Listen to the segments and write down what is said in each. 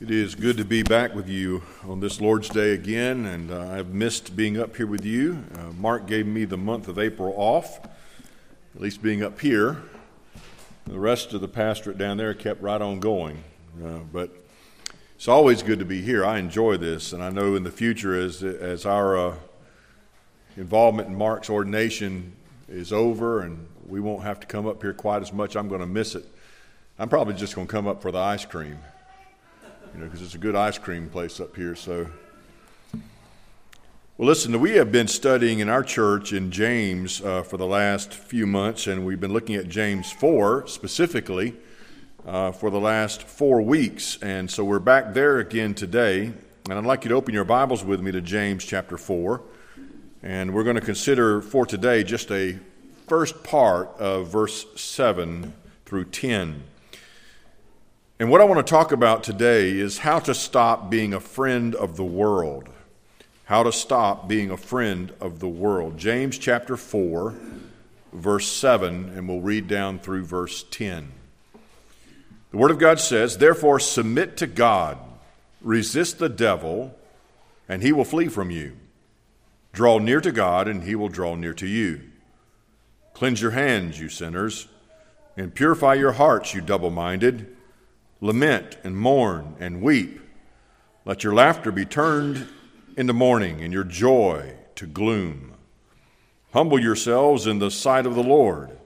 It is good to be back with you on this Lord's Day again, and uh, I've missed being up here with you. Uh, Mark gave me the month of April off, at least being up here. The rest of the pastorate down there kept right on going. Uh, but it's always good to be here. I enjoy this, and I know in the future, as, as our uh, involvement in Mark's ordination is over and we won't have to come up here quite as much, I'm going to miss it. I'm probably just going to come up for the ice cream you know, because it's a good ice cream place up here. So, well, listen, we have been studying in our church in James uh, for the last few months, and we've been looking at James 4 specifically uh, for the last four weeks. And so we're back there again today. And I'd like you to open your Bibles with me to James chapter 4. And we're going to consider for today just a first part of verse 7 through 10. And what I want to talk about today is how to stop being a friend of the world. How to stop being a friend of the world. James chapter 4, verse 7, and we'll read down through verse 10. The Word of God says, Therefore, submit to God, resist the devil, and he will flee from you. Draw near to God, and he will draw near to you. Cleanse your hands, you sinners, and purify your hearts, you double minded. Lament and mourn and weep. Let your laughter be turned into mourning and your joy to gloom. Humble yourselves in the sight of the Lord,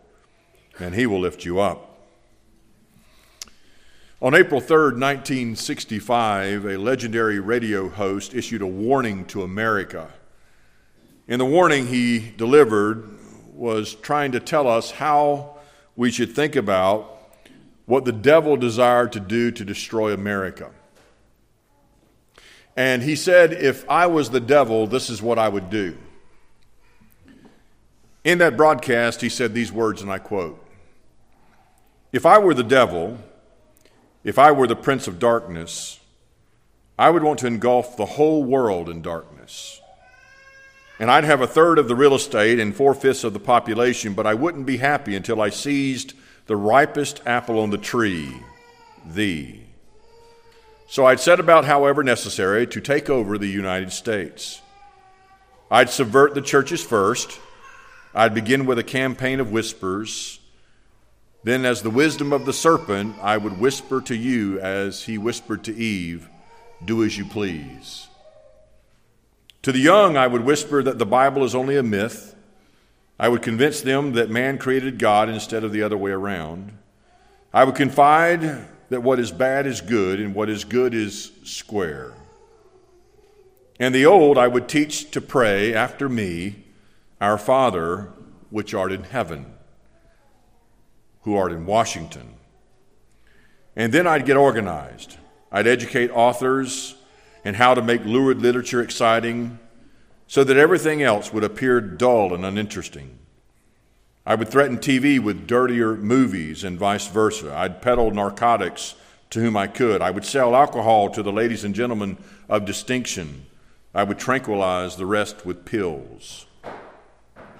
and he will lift you up. On April 3rd, 1965, a legendary radio host issued a warning to America. In the warning he delivered was trying to tell us how we should think about what the devil desired to do to destroy America. And he said, If I was the devil, this is what I would do. In that broadcast, he said these words, and I quote If I were the devil, if I were the prince of darkness, I would want to engulf the whole world in darkness. And I'd have a third of the real estate and four fifths of the population, but I wouldn't be happy until I seized the ripest apple on the tree, thee. So I'd set about, however necessary, to take over the United States. I'd subvert the churches first. I'd begin with a campaign of whispers. Then, as the wisdom of the serpent, I would whisper to you as he whispered to Eve, Do as you please. To the young, I would whisper that the Bible is only a myth I would convince them that man created God instead of the other way around. I would confide that what is bad is good and what is good is square. And the old I would teach to pray after me, Our Father, which art in heaven, who art in Washington. And then I'd get organized. I'd educate authors in how to make lurid literature exciting so that everything else would appear dull and uninteresting. I would threaten TV with dirtier movies and vice versa. I'd peddle narcotics to whom I could. I would sell alcohol to the ladies and gentlemen of distinction. I would tranquilize the rest with pills.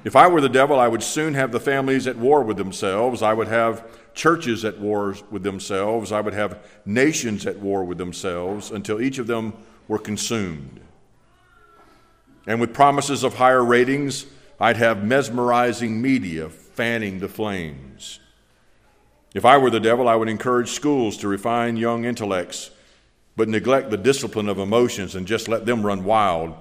If I were the devil, I would soon have the families at war with themselves. I would have churches at war with themselves. I would have nations at war with themselves until each of them were consumed. And with promises of higher ratings, I'd have mesmerizing media fanning the flames. If I were the devil, I would encourage schools to refine young intellects, but neglect the discipline of emotions and just let them run wild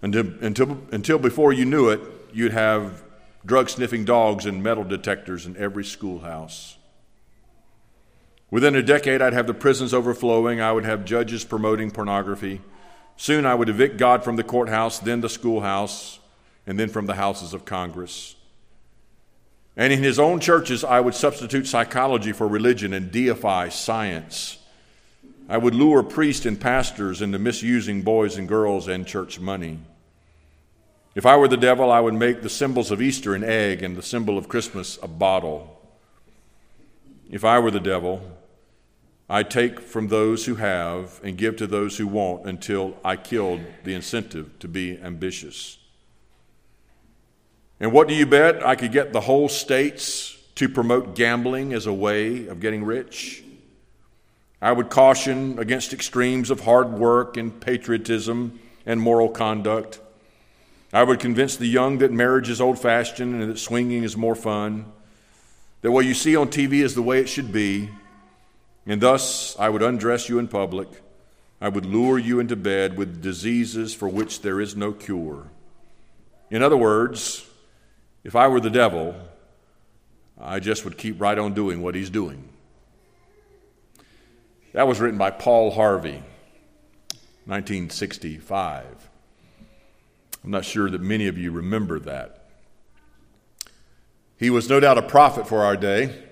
until, until, until before you knew it, you'd have drug sniffing dogs and metal detectors in every schoolhouse. Within a decade, I'd have the prisons overflowing. I would have judges promoting pornography. Soon I would evict God from the courthouse, then the schoolhouse, and then from the houses of Congress. And in his own churches, I would substitute psychology for religion and deify science. I would lure priests and pastors into misusing boys and girls and church money. If I were the devil, I would make the symbols of Easter an egg and the symbol of Christmas a bottle. If I were the devil, I take from those who have and give to those who won't until I killed the incentive to be ambitious. And what do you bet? I could get the whole states to promote gambling as a way of getting rich. I would caution against extremes of hard work and patriotism and moral conduct. I would convince the young that marriage is old fashioned and that swinging is more fun, that what you see on TV is the way it should be, and thus I would undress you in public. I would lure you into bed with diseases for which there is no cure. In other words, if I were the devil, I just would keep right on doing what he's doing. That was written by Paul Harvey, 1965. I'm not sure that many of you remember that. He was no doubt a prophet for our day.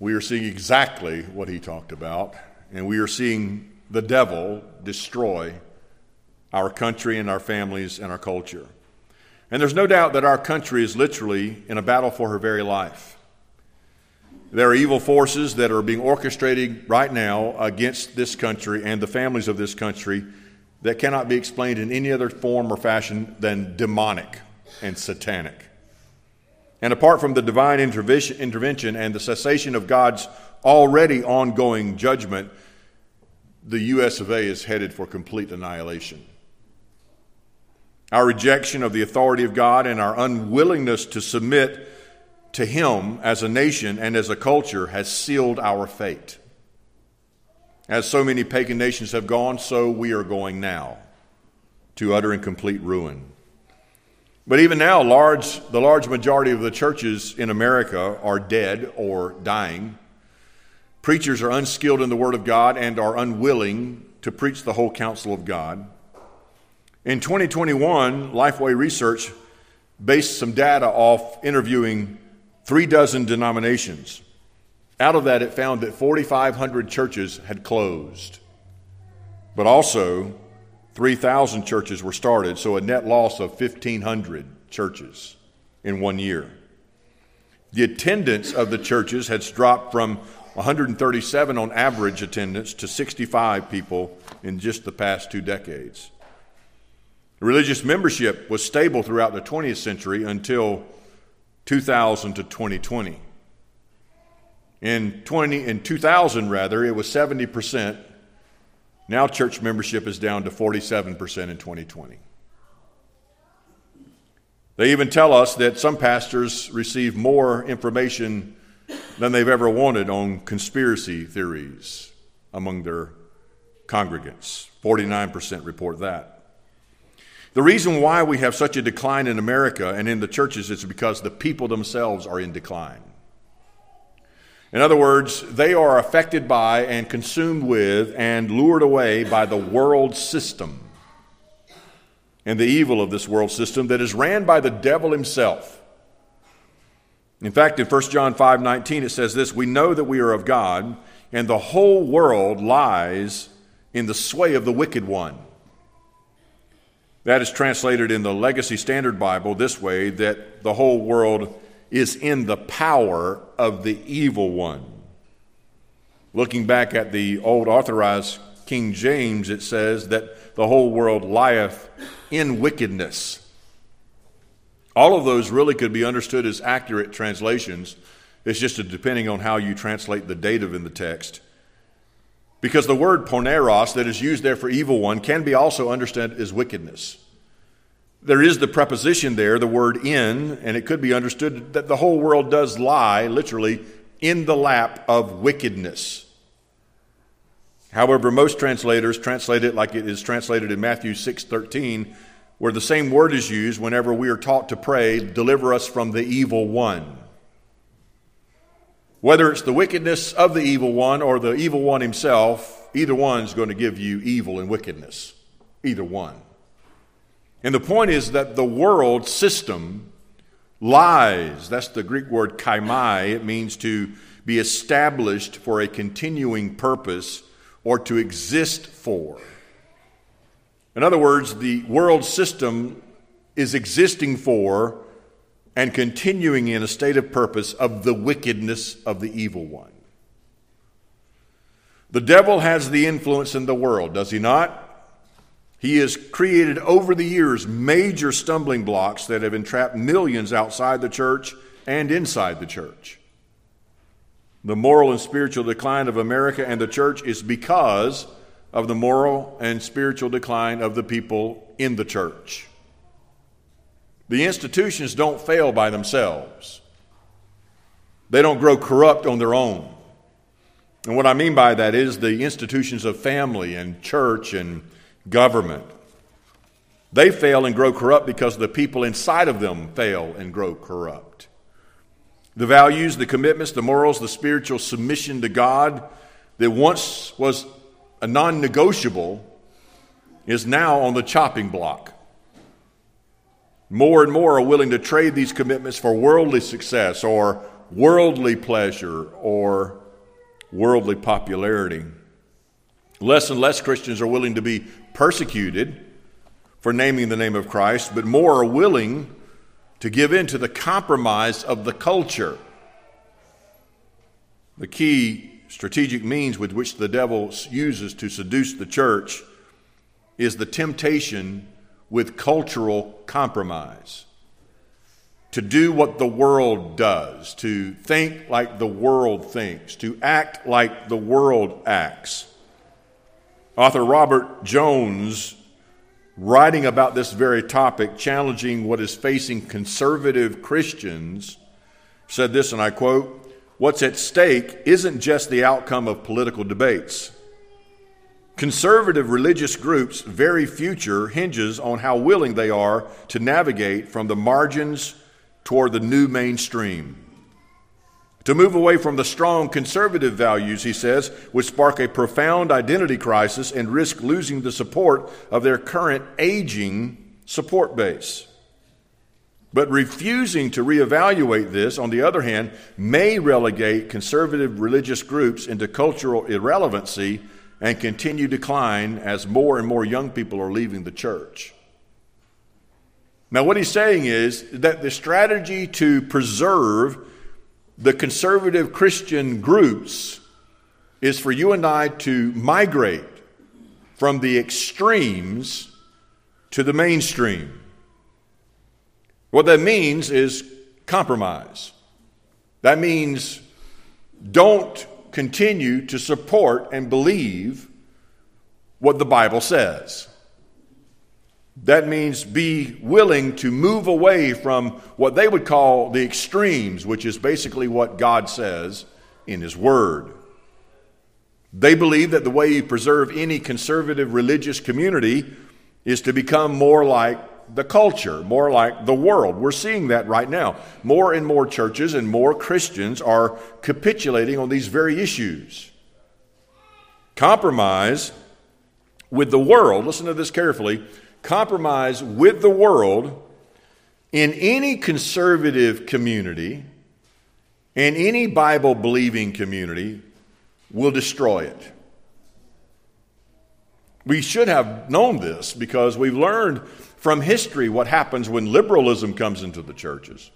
We are seeing exactly what he talked about, and we are seeing the devil destroy our country and our families and our culture. And there's no doubt that our country is literally in a battle for her very life. There are evil forces that are being orchestrated right now against this country and the families of this country that cannot be explained in any other form or fashion than demonic and satanic. And apart from the divine intervention and the cessation of God's already ongoing judgment, the U.S. of A. is headed for complete annihilation. Our rejection of the authority of God and our unwillingness to submit to Him as a nation and as a culture has sealed our fate. As so many pagan nations have gone, so we are going now to utter and complete ruin. But even now, large, the large majority of the churches in America are dead or dying. Preachers are unskilled in the Word of God and are unwilling to preach the whole counsel of God. In 2021, Lifeway Research based some data off interviewing three dozen denominations. Out of that, it found that 4,500 churches had closed, but also 3,000 churches were started, so a net loss of 1,500 churches in one year. The attendance of the churches has dropped from 137 on average attendance to 65 people in just the past two decades. Religious membership was stable throughout the 20th century until 2000 to 2020. In 20 in 2000 rather, it was 70%. Now church membership is down to 47% in 2020. They even tell us that some pastors receive more information than they've ever wanted on conspiracy theories among their congregants. 49% report that. The reason why we have such a decline in America and in the churches is because the people themselves are in decline. In other words, they are affected by and consumed with and lured away by the world system and the evil of this world system that is ran by the devil himself. In fact, in 1 John 5 19, it says this We know that we are of God, and the whole world lies in the sway of the wicked one. That is translated in the Legacy Standard Bible this way that the whole world is in the power of the evil one. Looking back at the old authorized King James, it says that the whole world lieth in wickedness. All of those really could be understood as accurate translations. It's just depending on how you translate the dative in the text. Because the word poneros that is used there for evil one can be also understood as wickedness. There is the preposition there, the word in, and it could be understood that the whole world does lie, literally, in the lap of wickedness. However, most translators translate it like it is translated in Matthew 6:13, where the same word is used whenever we are taught to pray, deliver us from the evil one. Whether it's the wickedness of the evil one or the evil one himself, either one is going to give you evil and wickedness. Either one. And the point is that the world system lies. That's the Greek word keimai. It means to be established for a continuing purpose or to exist for. In other words, the world system is existing for and continuing in a state of purpose of the wickedness of the evil one. The devil has the influence in the world, does he not? He has created over the years major stumbling blocks that have entrapped millions outside the church and inside the church. the moral and spiritual decline of America and the church is because of the moral and spiritual decline of the people in the church. The institutions don't fail by themselves, they don't grow corrupt on their own. And what I mean by that is the institutions of family and church and government. They fail and grow corrupt because the people inside of them fail and grow corrupt. The values, the commitments, the morals, the spiritual submission to God that once was a non negotiable is now on the chopping block. More and more are willing to trade these commitments for worldly success or worldly pleasure or worldly popularity. Less and less Christians are willing to be persecuted for naming the name of Christ, but more are willing to give in to the compromise of the culture. The key strategic means with which the devil uses to seduce the church is the temptation with cultural compromise. To do what the world does, to think like the world thinks, to act like the world acts. Author Robert Jones writing about this very topic, challenging what is facing conservative Christians, said this, and I quote What's at stake isn't just the outcome of political debates. Conservative religious groups' very future hinges on how willing they are to navigate from the margins toward the new mainstream. To move away from the strong conservative values, he says, would spark a profound identity crisis and risk losing the support of their current aging support base. But refusing to reevaluate this, on the other hand, may relegate conservative religious groups into cultural irrelevancy and continue decline as more and more young people are leaving the church. Now, what he's saying is that the strategy to preserve the conservative Christian groups is for you and I to migrate from the extremes to the mainstream. What that means is compromise. That means don't continue to support and believe what the Bible says. That means be willing to move away from what they would call the extremes, which is basically what God says in His Word. They believe that the way you preserve any conservative religious community is to become more like the culture, more like the world. We're seeing that right now. More and more churches and more Christians are capitulating on these very issues. Compromise with the world, listen to this carefully, compromise with the world in any conservative community, in any Bible believing community, will destroy it. We should have known this because we've learned from history what happens when liberalism comes into the churches.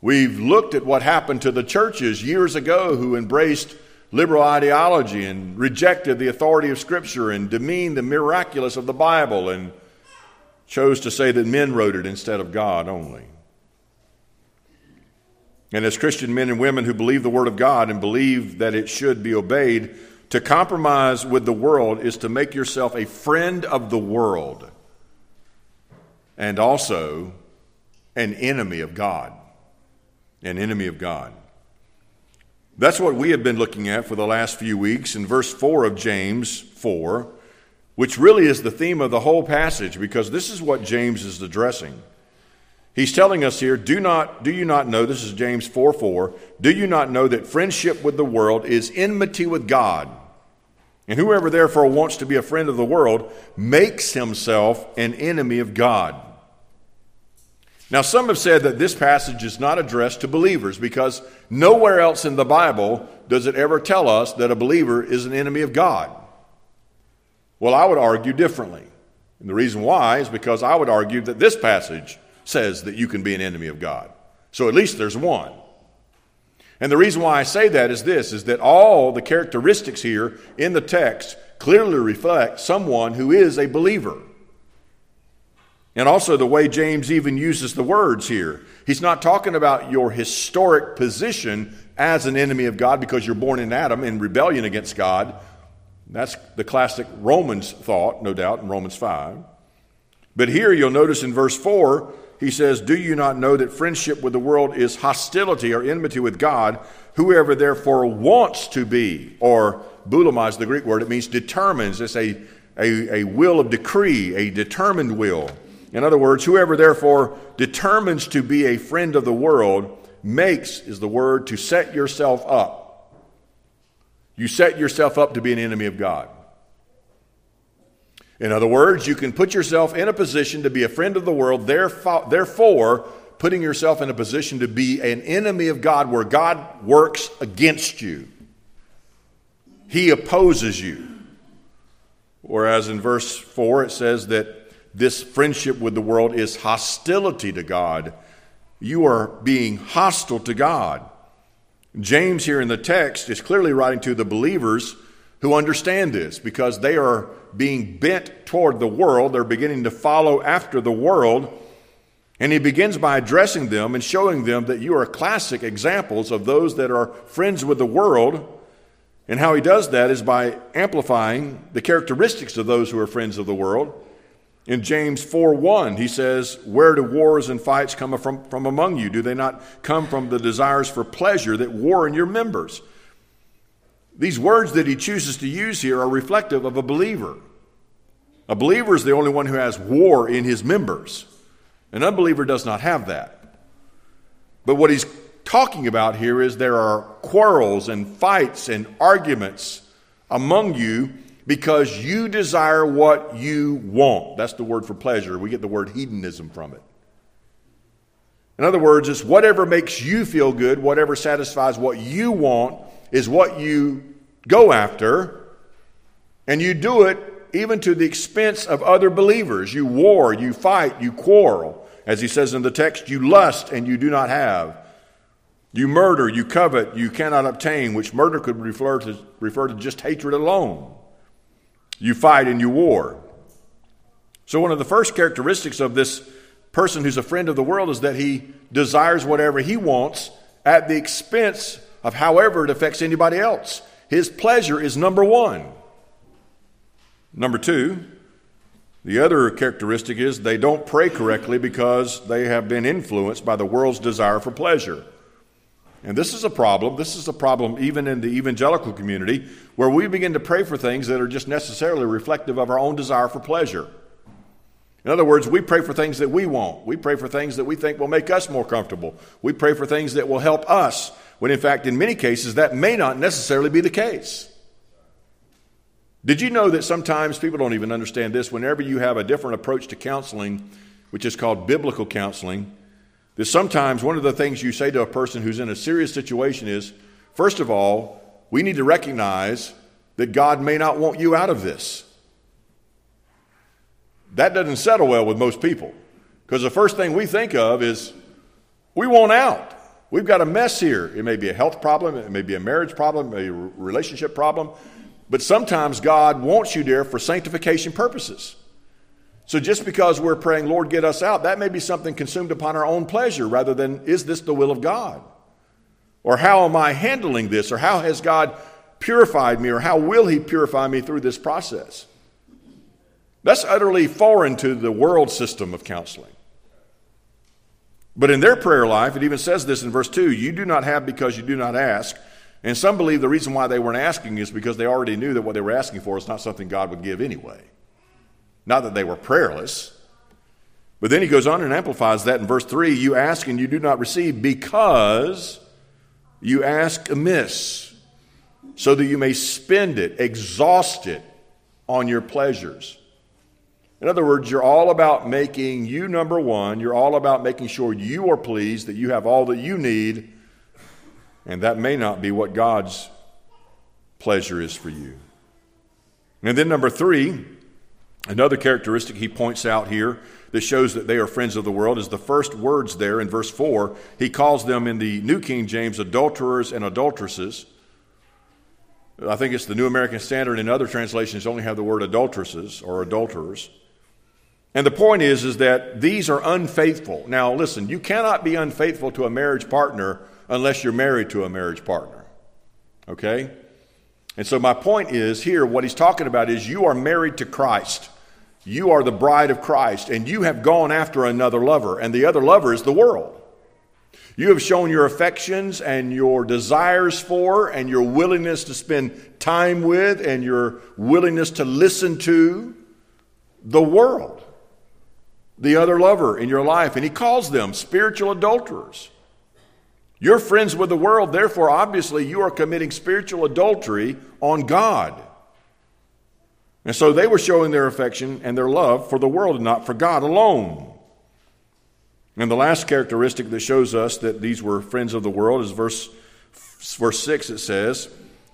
We've looked at what happened to the churches years ago who embraced liberal ideology and rejected the authority of Scripture and demeaned the miraculous of the Bible and chose to say that men wrote it instead of God only. And as Christian men and women who believe the Word of God and believe that it should be obeyed, to compromise with the world is to make yourself a friend of the world and also an enemy of God. An enemy of God. That's what we have been looking at for the last few weeks in verse 4 of James 4, which really is the theme of the whole passage because this is what James is addressing. He's telling us here, do not do you not know this is James 4 4, do you not know that friendship with the world is enmity with God? And whoever therefore wants to be a friend of the world makes himself an enemy of God. Now, some have said that this passage is not addressed to believers because nowhere else in the Bible does it ever tell us that a believer is an enemy of God. Well, I would argue differently. And the reason why is because I would argue that this passage says that you can be an enemy of God. So at least there's one. And the reason why I say that is this is that all the characteristics here in the text clearly reflect someone who is a believer. And also the way James even uses the words here. He's not talking about your historic position as an enemy of God because you're born in Adam in rebellion against God. That's the classic Romans thought, no doubt, in Romans 5. But here you'll notice in verse 4, he says, Do you not know that friendship with the world is hostility or enmity with God? Whoever therefore wants to be, or boulomai is the Greek word, it means determines. It's a, a, a will of decree, a determined will. In other words, whoever therefore determines to be a friend of the world makes, is the word, to set yourself up. You set yourself up to be an enemy of God. In other words, you can put yourself in a position to be a friend of the world, therefore, putting yourself in a position to be an enemy of God where God works against you. He opposes you. Whereas in verse 4, it says that this friendship with the world is hostility to God. You are being hostile to God. James, here in the text, is clearly writing to the believers who understand this because they are being bent toward the world. They're beginning to follow after the world. And he begins by addressing them and showing them that you are classic examples of those that are friends with the world. And how he does that is by amplifying the characteristics of those who are friends of the world. In James 4 1, he says, Where do wars and fights come from, from among you? Do they not come from the desires for pleasure that war in your members? These words that he chooses to use here are reflective of a believer. A believer is the only one who has war in his members. An unbeliever does not have that. But what he's talking about here is there are quarrels and fights and arguments among you because you desire what you want. That's the word for pleasure. We get the word hedonism from it. In other words, it's whatever makes you feel good, whatever satisfies what you want, is what you go after, and you do it even to the expense of other believers. You war, you fight, you quarrel. As he says in the text, you lust and you do not have. You murder, you covet, you cannot obtain, which murder could refer to, refer to just hatred alone. You fight and you war. So, one of the first characteristics of this person who's a friend of the world is that he desires whatever he wants at the expense of however it affects anybody else. His pleasure is number one. Number two, the other characteristic is they don't pray correctly because they have been influenced by the world's desire for pleasure. And this is a problem. This is a problem even in the evangelical community where we begin to pray for things that are just necessarily reflective of our own desire for pleasure. In other words, we pray for things that we want. We pray for things that we think will make us more comfortable. We pray for things that will help us when in fact, in many cases, that may not necessarily be the case. Did you know that sometimes people don't even understand this? Whenever you have a different approach to counseling, which is called biblical counseling, that sometimes one of the things you say to a person who's in a serious situation is first of all, we need to recognize that God may not want you out of this. That doesn't settle well with most people because the first thing we think of is we want out. We've got a mess here. It may be a health problem, it may be a marriage problem, a relationship problem, but sometimes God wants you there for sanctification purposes. So just because we're praying, Lord, get us out, that may be something consumed upon our own pleasure rather than, is this the will of God? Or how am I handling this? Or how has God purified me? Or how will He purify me through this process? That's utterly foreign to the world system of counseling. But in their prayer life, it even says this in verse 2 you do not have because you do not ask. And some believe the reason why they weren't asking is because they already knew that what they were asking for is not something God would give anyway. Not that they were prayerless. But then he goes on and amplifies that in verse 3 you ask and you do not receive because you ask amiss, so that you may spend it, exhaust it on your pleasures. In other words, you're all about making you number one. You're all about making sure you are pleased, that you have all that you need, and that may not be what God's pleasure is for you. And then, number three, another characteristic he points out here that shows that they are friends of the world is the first words there in verse 4. He calls them in the New King James adulterers and adulteresses. I think it's the New American Standard and other translations only have the word adulteresses or adulterers. And the point is, is that these are unfaithful. Now, listen, you cannot be unfaithful to a marriage partner unless you're married to a marriage partner. Okay? And so, my point is here, what he's talking about is you are married to Christ. You are the bride of Christ, and you have gone after another lover, and the other lover is the world. You have shown your affections and your desires for, and your willingness to spend time with, and your willingness to listen to the world, the other lover in your life. And he calls them spiritual adulterers. You're friends with the world, therefore, obviously, you are committing spiritual adultery on God. And so they were showing their affection and their love for the world and not for God alone. And the last characteristic that shows us that these were friends of the world is verse, verse 6. It says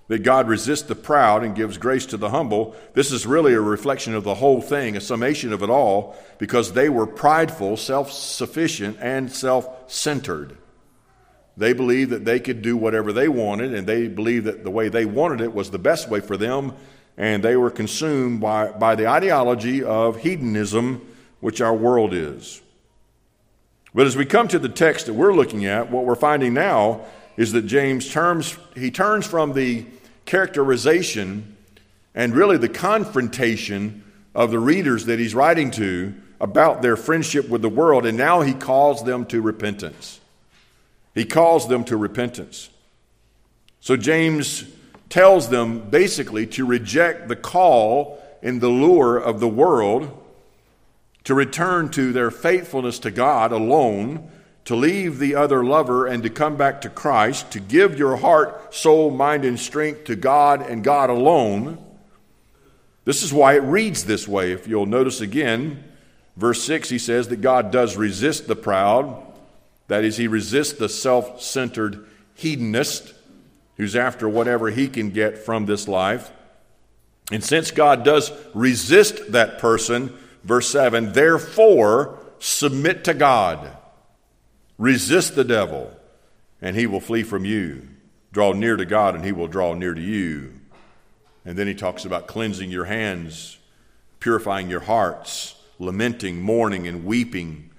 that God resists the proud and gives grace to the humble. This is really a reflection of the whole thing, a summation of it all, because they were prideful, self sufficient, and self centered. They believed that they could do whatever they wanted, and they believed that the way they wanted it was the best way for them, and they were consumed by, by the ideology of hedonism, which our world is. But as we come to the text that we're looking at, what we're finding now is that James turns, he turns from the characterization and really the confrontation of the readers that he's writing to about their friendship with the world, and now he calls them to repentance. He calls them to repentance. So James tells them basically to reject the call and the lure of the world to return to their faithfulness to God alone, to leave the other lover and to come back to Christ, to give your heart, soul, mind, and strength to God and God alone. This is why it reads this way. If you'll notice again, verse 6, he says that God does resist the proud. That is, he resists the self centered hedonist who's after whatever he can get from this life. And since God does resist that person, Verse 7 Therefore, submit to God, resist the devil, and he will flee from you. Draw near to God, and he will draw near to you. And then he talks about cleansing your hands, purifying your hearts, lamenting, mourning, and weeping,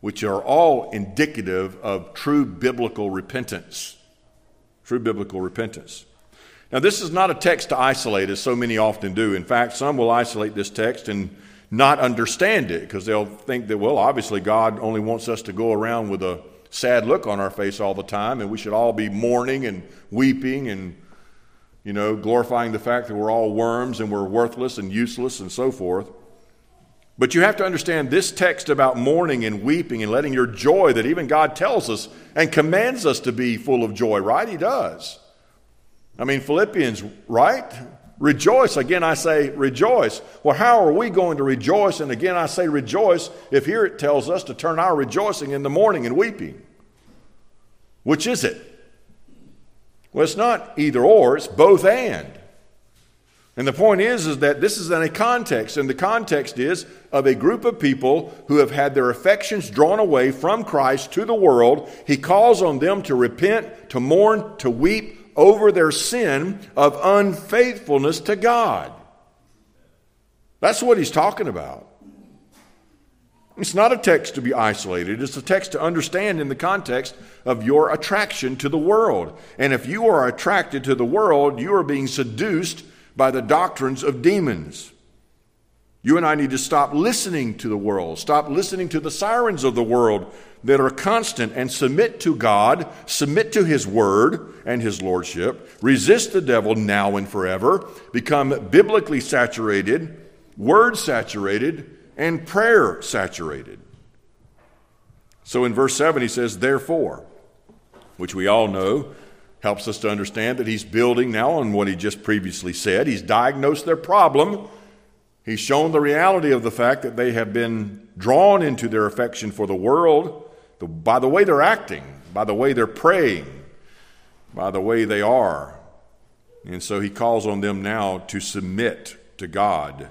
which are all indicative of true biblical repentance. True biblical repentance. Now, this is not a text to isolate, as so many often do. In fact, some will isolate this text and not understand it because they'll think that, well, obviously God only wants us to go around with a sad look on our face all the time and we should all be mourning and weeping and, you know, glorifying the fact that we're all worms and we're worthless and useless and so forth. But you have to understand this text about mourning and weeping and letting your joy that even God tells us and commands us to be full of joy, right? He does. I mean, Philippians, right? Rejoice. Again, I say rejoice. Well, how are we going to rejoice? And again, I say rejoice if here it tells us to turn our rejoicing in the morning and weeping. Which is it? Well, it's not either or, it's both and. And the point is, is that this is in a context, and the context is of a group of people who have had their affections drawn away from Christ to the world. He calls on them to repent, to mourn, to weep, over their sin of unfaithfulness to God. That's what he's talking about. It's not a text to be isolated. It's a text to understand in the context of your attraction to the world. And if you are attracted to the world, you are being seduced by the doctrines of demons. You and I need to stop listening to the world, stop listening to the sirens of the world that are constant and submit to God, submit to His Word and His Lordship, resist the devil now and forever, become biblically saturated, Word saturated, and prayer saturated. So in verse 7, he says, Therefore, which we all know helps us to understand that he's building now on what he just previously said. He's diagnosed their problem He's shown the reality of the fact that they have been drawn into their affection for the world by the way they're acting, by the way they're praying, by the way they are. And so he calls on them now to submit to God,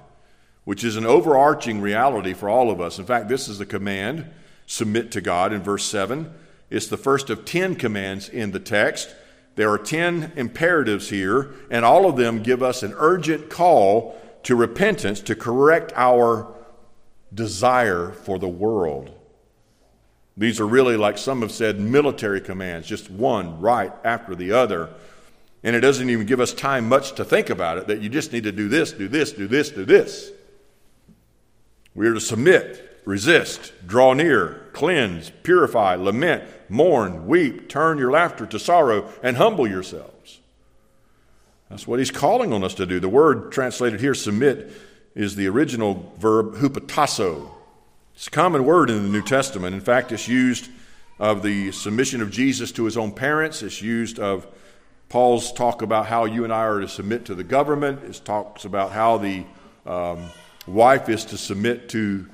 which is an overarching reality for all of us. In fact, this is the command submit to God in verse 7. It's the first of 10 commands in the text. There are 10 imperatives here, and all of them give us an urgent call to repentance to correct our desire for the world. These are really, like some have said, military commands, just one right after the other. And it doesn't even give us time much to think about it, that you just need to do this, do this, do this, do this. We are to submit, resist, draw near, cleanse, purify, lament, mourn, weep, turn your laughter to sorrow, and humble yourselves. That's what he's calling on us to do. The word translated here, submit, is the original verb hupotasso. It's a common word in the New Testament. In fact, it's used of the submission of Jesus to his own parents. It's used of Paul's talk about how you and I are to submit to the government. It talks about how the um, wife is to submit to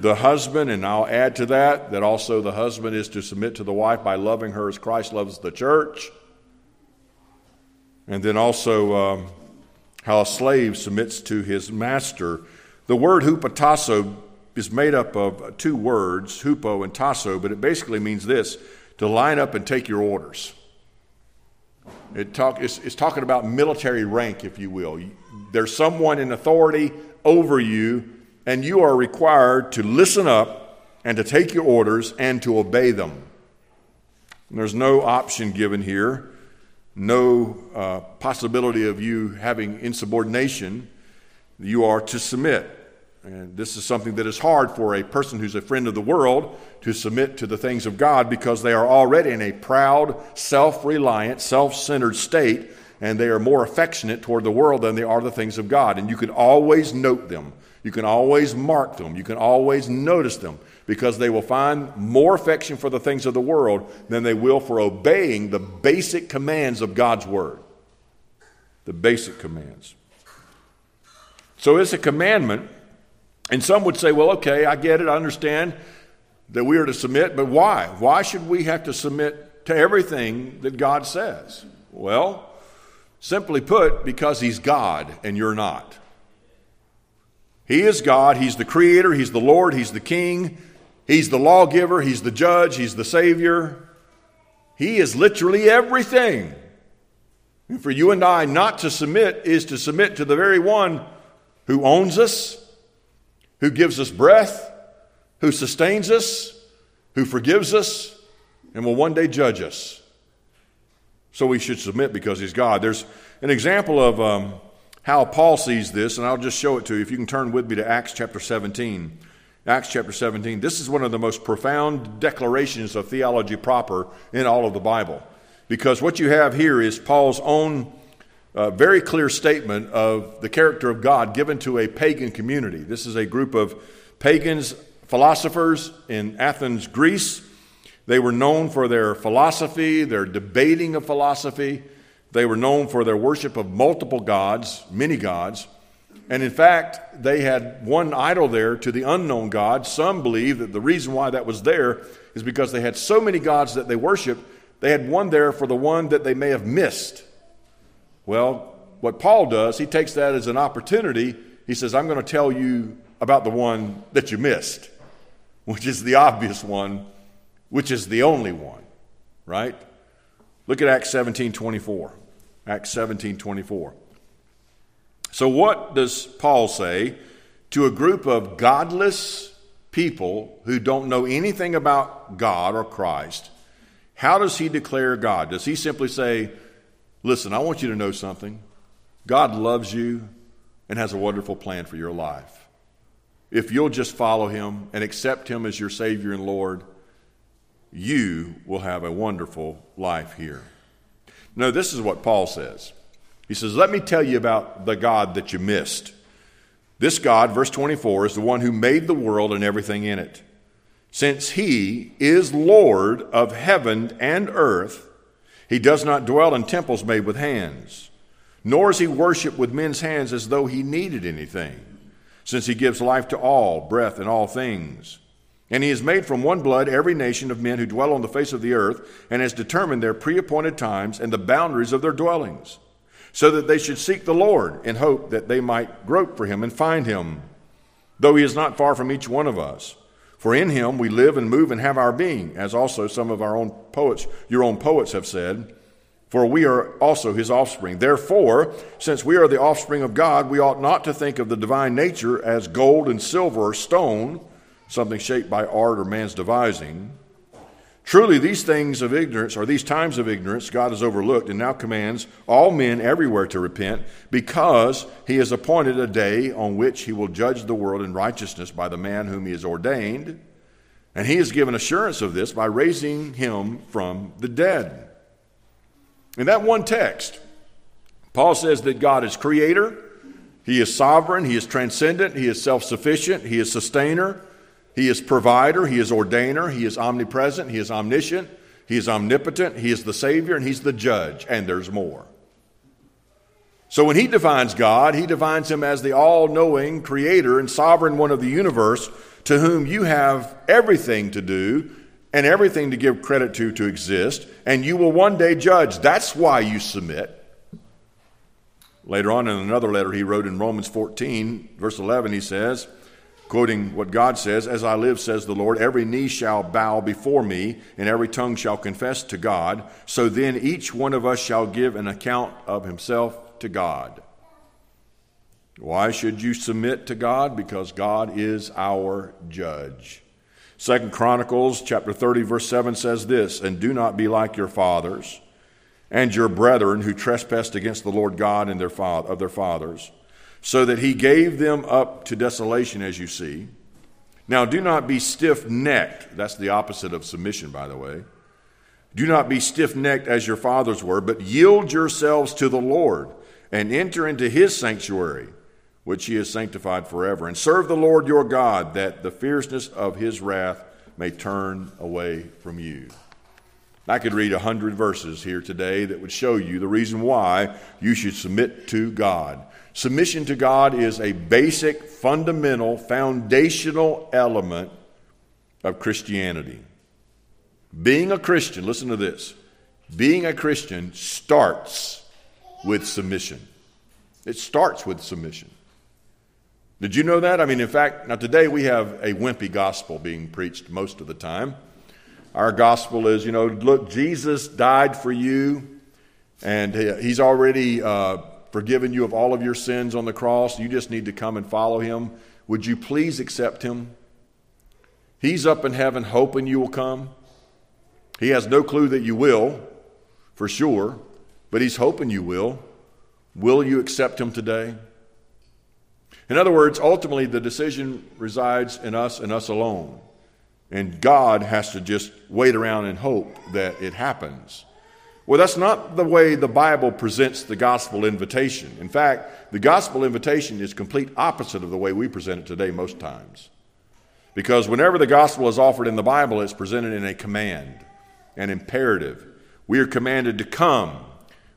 the husband, and I'll add to that that also the husband is to submit to the wife by loving her as Christ loves the church. And then also um, how a slave submits to his master. The word hupotasso is made up of two words, hupo and tasso, but it basically means this to line up and take your orders. It talk, it's, it's talking about military rank, if you will. There's someone in authority over you, and you are required to listen up and to take your orders and to obey them. And there's no option given here no uh, possibility of you having insubordination, you are to submit. And this is something that is hard for a person who's a friend of the world to submit to the things of God because they are already in a proud, self reliant, self centered state, and they are more affectionate toward the world than they are the things of God. And you can always note them, you can always mark them, you can always notice them because they will find more affection for the things of the world than they will for obeying the basic commands of God's Word. The basic commands. So it's a commandment, and some would say, well, okay, I get it, I understand that we are to submit, but why? Why should we have to submit to everything that God says? Well, simply put, because He's God and you're not. He is God, He's the Creator, He's the Lord, He's the King. He's the lawgiver, He's the judge, He's the Savior. He is literally everything. And for you and I not to submit is to submit to the very one who owns us, who gives us breath, who sustains us, who forgives us, and will one day judge us. So we should submit because He's God. There's an example of um, how Paul sees this, and I'll just show it to you. If you can turn with me to Acts chapter 17. Acts chapter 17. This is one of the most profound declarations of theology proper in all of the Bible. Because what you have here is Paul's own uh, very clear statement of the character of God given to a pagan community. This is a group of pagans, philosophers in Athens, Greece. They were known for their philosophy, their debating of philosophy. They were known for their worship of multiple gods, many gods. And in fact, they had one idol there to the unknown God. Some believe that the reason why that was there is because they had so many gods that they worshiped, they had one there for the one that they may have missed. Well, what Paul does, he takes that as an opportunity. He says, I'm going to tell you about the one that you missed, which is the obvious one, which is the only one, right? Look at Acts 17 24. Acts 17 24. So, what does Paul say to a group of godless people who don't know anything about God or Christ? How does he declare God? Does he simply say, Listen, I want you to know something. God loves you and has a wonderful plan for your life. If you'll just follow him and accept him as your Savior and Lord, you will have a wonderful life here. No, this is what Paul says. He says, Let me tell you about the God that you missed. This God, verse 24, is the one who made the world and everything in it. Since he is Lord of heaven and earth, he does not dwell in temples made with hands, nor is he worshiped with men's hands as though he needed anything, since he gives life to all, breath in all things. And he has made from one blood every nation of men who dwell on the face of the earth, and has determined their pre appointed times and the boundaries of their dwellings so that they should seek the Lord in hope that they might grope for him and find him, though he is not far from each one of us. For in him we live and move and have our being, as also some of our own poets, your own poets have said. For we are also his offspring. Therefore, since we are the offspring of God, we ought not to think of the divine nature as gold and silver or stone, something shaped by art or man's devising, Truly, these things of ignorance, or these times of ignorance, God has overlooked and now commands all men everywhere to repent, because he has appointed a day on which he will judge the world in righteousness by the man whom he has ordained. And he has given assurance of this by raising him from the dead. In that one text, Paul says that God is creator, he is sovereign, he is transcendent, he is self sufficient, he is sustainer. He is provider, He is ordainer, He is omnipresent, He is omniscient, He is omnipotent, He is the Savior, and He's the judge, and there's more. So when He defines God, He defines Him as the all knowing creator and sovereign one of the universe to whom you have everything to do and everything to give credit to to exist, and you will one day judge. That's why you submit. Later on in another letter he wrote in Romans 14, verse 11, he says, Quoting what God says, As I live, says the Lord, every knee shall bow before me, and every tongue shall confess to God. So then each one of us shall give an account of himself to God. Why should you submit to God? Because God is our judge. Second Chronicles chapter 30 verse 7 says this, and do not be like your fathers and your brethren who trespassed against the Lord God and their of their fathers so that he gave them up to desolation, as you see. Now, do not be stiff necked. That's the opposite of submission, by the way. Do not be stiff necked as your fathers were, but yield yourselves to the Lord and enter into his sanctuary, which he has sanctified forever, and serve the Lord your God, that the fierceness of his wrath may turn away from you. I could read a hundred verses here today that would show you the reason why you should submit to God. Submission to God is a basic, fundamental, foundational element of Christianity. Being a Christian, listen to this being a Christian starts with submission. It starts with submission. Did you know that? I mean, in fact, now today we have a wimpy gospel being preached most of the time. Our gospel is, you know, look, Jesus died for you, and he's already uh, forgiven you of all of your sins on the cross. You just need to come and follow him. Would you please accept him? He's up in heaven hoping you will come. He has no clue that you will, for sure, but he's hoping you will. Will you accept him today? In other words, ultimately, the decision resides in us and us alone. And God has to just wait around and hope that it happens. Well, that's not the way the Bible presents the gospel invitation. In fact, the gospel invitation is complete opposite of the way we present it today most times. Because whenever the gospel is offered in the Bible, it's presented in a command, an imperative. We are commanded to come.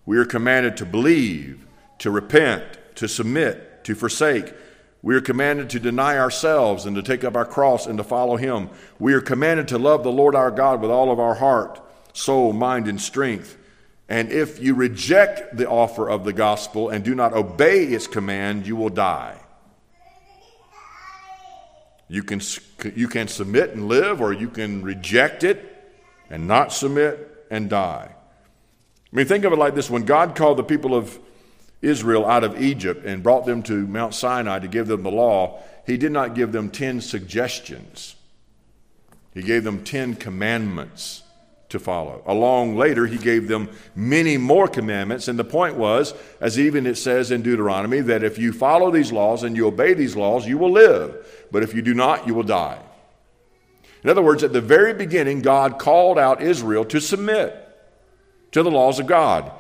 We are commanded to believe, to repent, to submit, to forsake. We are commanded to deny ourselves and to take up our cross and to follow Him. We are commanded to love the Lord our God with all of our heart soul, mind, and strength. And if you reject the offer of the gospel and do not obey its command, you will die. You can, you can submit and live, or you can reject it and not submit and die. I mean, think of it like this when God called the people of Israel out of Egypt and brought them to Mount Sinai to give them the law, He did not give them 10 suggestions, He gave them 10 commandments to follow. Along later, he gave them many more commandments, and the point was, as even it says in Deuteronomy, that if you follow these laws and you obey these laws, you will live, but if you do not, you will die. In other words, at the very beginning, God called out Israel to submit to the laws of God.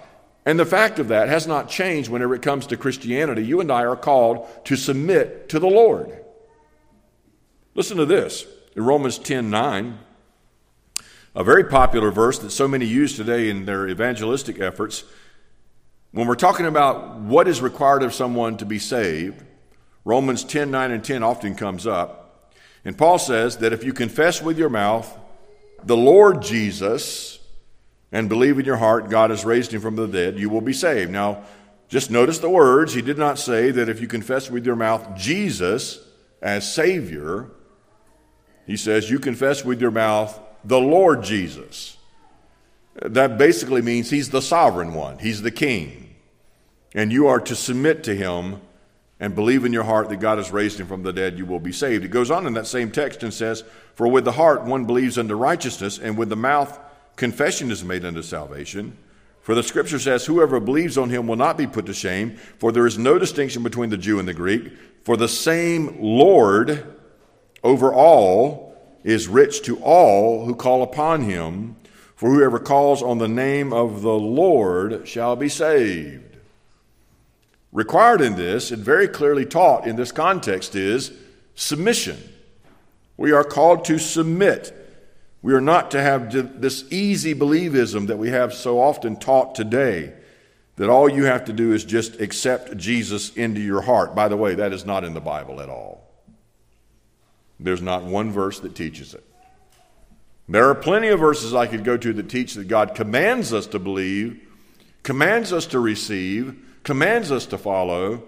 And the fact of that has not changed whenever it comes to Christianity. You and I are called to submit to the Lord. Listen to this. In Romans 10 9, a very popular verse that so many use today in their evangelistic efforts. When we're talking about what is required of someone to be saved, Romans 10 9 and 10 often comes up. And Paul says that if you confess with your mouth the Lord Jesus and believe in your heart God has raised him from the dead, you will be saved. Now, just notice the words. He did not say that if you confess with your mouth Jesus as Savior, he says you confess with your mouth the Lord Jesus. That basically means he's the sovereign one, he's the king. And you are to submit to him and believe in your heart that God has raised him from the dead, you will be saved. It goes on in that same text and says, For with the heart one believes unto righteousness, and with the mouth confession is made unto salvation. For the scripture says, Whoever believes on him will not be put to shame, for there is no distinction between the Jew and the Greek. For the same Lord over all is rich to all who call upon him. For whoever calls on the name of the Lord shall be saved. Required in this, and very clearly taught in this context, is submission. We are called to submit. We are not to have this easy believism that we have so often taught today that all you have to do is just accept Jesus into your heart. By the way, that is not in the Bible at all. There's not one verse that teaches it. There are plenty of verses I could go to that teach that God commands us to believe, commands us to receive, commands us to follow,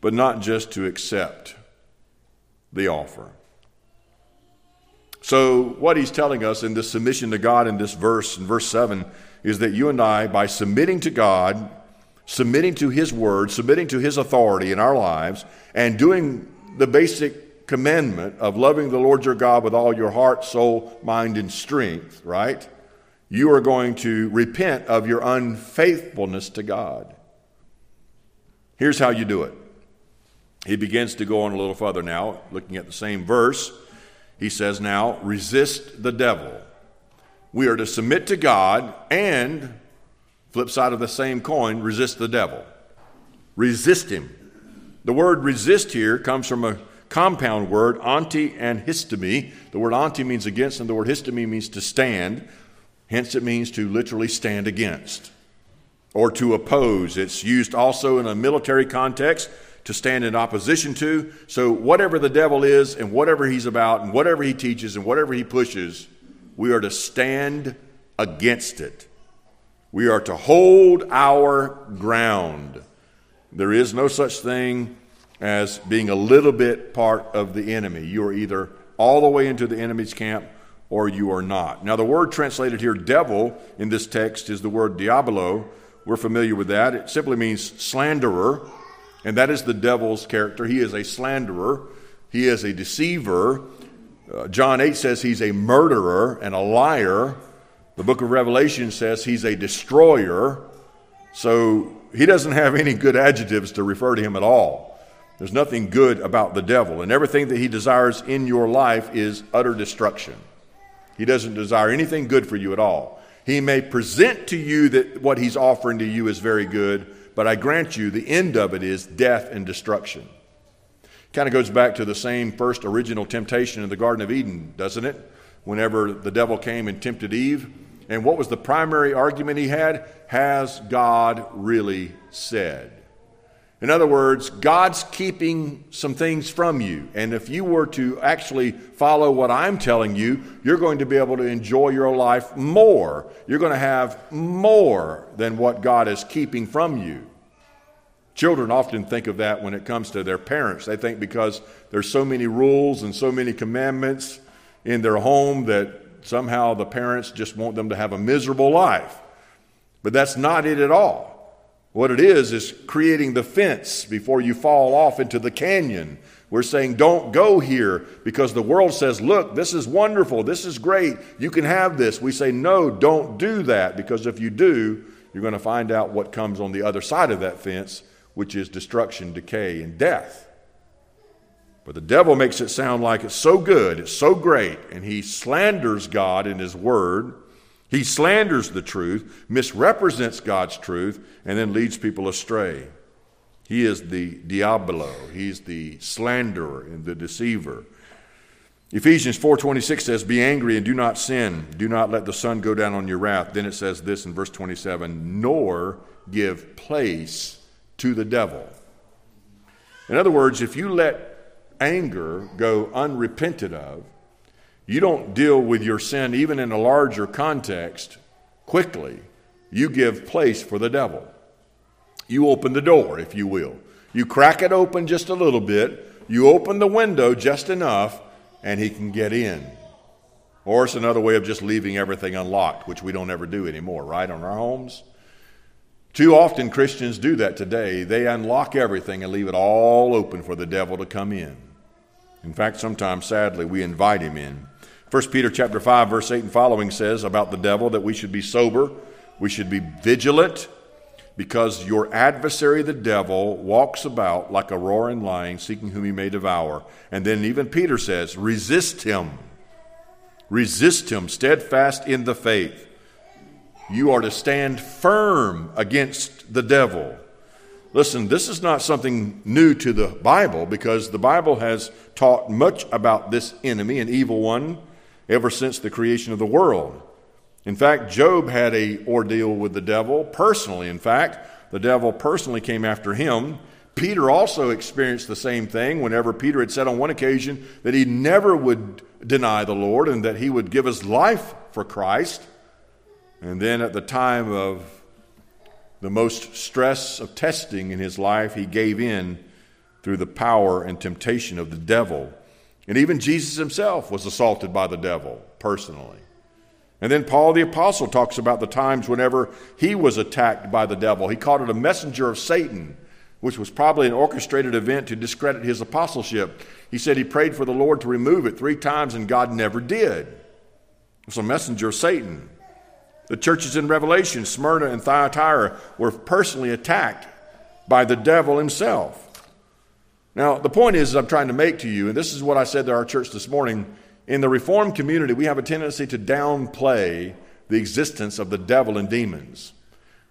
but not just to accept the offer. So, what he's telling us in this submission to God in this verse, in verse 7, is that you and I, by submitting to God, submitting to his word, submitting to his authority in our lives, and doing the basic commandment of loving the Lord your God with all your heart, soul, mind, and strength, right? You are going to repent of your unfaithfulness to God. Here's how you do it. He begins to go on a little further now, looking at the same verse. He says, Now, resist the devil. We are to submit to God and, flip side of the same coin, resist the devil. Resist him. The word resist here comes from a compound word, anti and histemi. The word anti means against, and the word histemi means to stand. Hence, it means to literally stand against or to oppose. It's used also in a military context to stand in opposition to. So, whatever the devil is, and whatever he's about, and whatever he teaches, and whatever he pushes, we are to stand against it. We are to hold our ground. There is no such thing as being a little bit part of the enemy. You are either all the way into the enemy's camp or you are not. Now, the word translated here, devil, in this text is the word diabolo, we're familiar with that. It simply means slanderer, and that is the devil's character. He is a slanderer, he is a deceiver. Uh, John 8 says he's a murderer and a liar. The book of Revelation says he's a destroyer. So he doesn't have any good adjectives to refer to him at all. There's nothing good about the devil, and everything that he desires in your life is utter destruction. He doesn't desire anything good for you at all. He may present to you that what he's offering to you is very good, but I grant you the end of it is death and destruction. Kind of goes back to the same first original temptation in the Garden of Eden, doesn't it? Whenever the devil came and tempted Eve. And what was the primary argument he had? Has God really said? In other words, God's keeping some things from you. And if you were to actually follow what I'm telling you, you're going to be able to enjoy your life more. You're going to have more than what God is keeping from you. Children often think of that when it comes to their parents. They think because there's so many rules and so many commandments in their home that somehow the parents just want them to have a miserable life. But that's not it at all. What it is, is creating the fence before you fall off into the canyon. We're saying, don't go here because the world says, look, this is wonderful. This is great. You can have this. We say, no, don't do that because if you do, you're going to find out what comes on the other side of that fence, which is destruction, decay, and death. But the devil makes it sound like it's so good, it's so great, and he slanders God in his word he slanders the truth, misrepresents God's truth, and then leads people astray. He is the diabolo. He's the slanderer and the deceiver. Ephesians 4:26 says, "Be angry and do not sin. Do not let the sun go down on your wrath." Then it says this in verse 27, "Nor give place to the devil." In other words, if you let anger go unrepented of, you don't deal with your sin, even in a larger context, quickly. You give place for the devil. You open the door, if you will. You crack it open just a little bit. You open the window just enough, and he can get in. Or it's another way of just leaving everything unlocked, which we don't ever do anymore, right, on our homes. Too often Christians do that today. They unlock everything and leave it all open for the devil to come in. In fact, sometimes sadly we invite him in. 1 Peter chapter 5 verse 8 and following says about the devil that we should be sober, we should be vigilant because your adversary the devil walks about like a roaring lion seeking whom he may devour. And then even Peter says, resist him. Resist him steadfast in the faith you are to stand firm against the devil. Listen, this is not something new to the Bible because the Bible has taught much about this enemy, an evil one, ever since the creation of the world. In fact, Job had a ordeal with the devil personally. In fact, the devil personally came after him. Peter also experienced the same thing whenever Peter had said on one occasion that he never would deny the Lord and that he would give his life for Christ. And then at the time of the most stress of testing in his life, he gave in through the power and temptation of the devil. And even Jesus himself was assaulted by the devil personally. And then Paul the Apostle talks about the times whenever he was attacked by the devil. He called it a messenger of Satan, which was probably an orchestrated event to discredit his apostleship. He said he prayed for the Lord to remove it three times, and God never did. It was a messenger of Satan. The churches in Revelation, Smyrna and Thyatira, were personally attacked by the devil himself. Now, the point is, I'm trying to make to you, and this is what I said to our church this morning in the Reformed community, we have a tendency to downplay the existence of the devil and demons.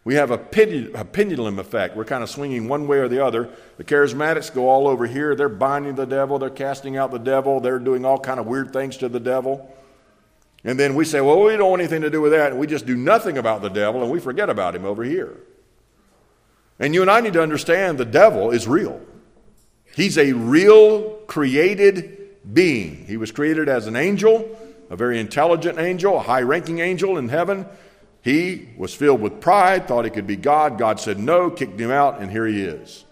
We have a, pendulum effect. We're kind of swinging one way or the other. The charismatics go all over here. They're binding the devil. They're casting out the devil. They're doing all kind of weird things to the devil. And then we say, well, we don't want anything to do with that. And we just do nothing about the devil and we forget about him over here. And you and I need to understand the devil is real. He's a real created being. He was created as an angel, a very intelligent angel, a high ranking angel in heaven. He was filled with pride, thought he could be God. God said no, kicked him out, and here he is.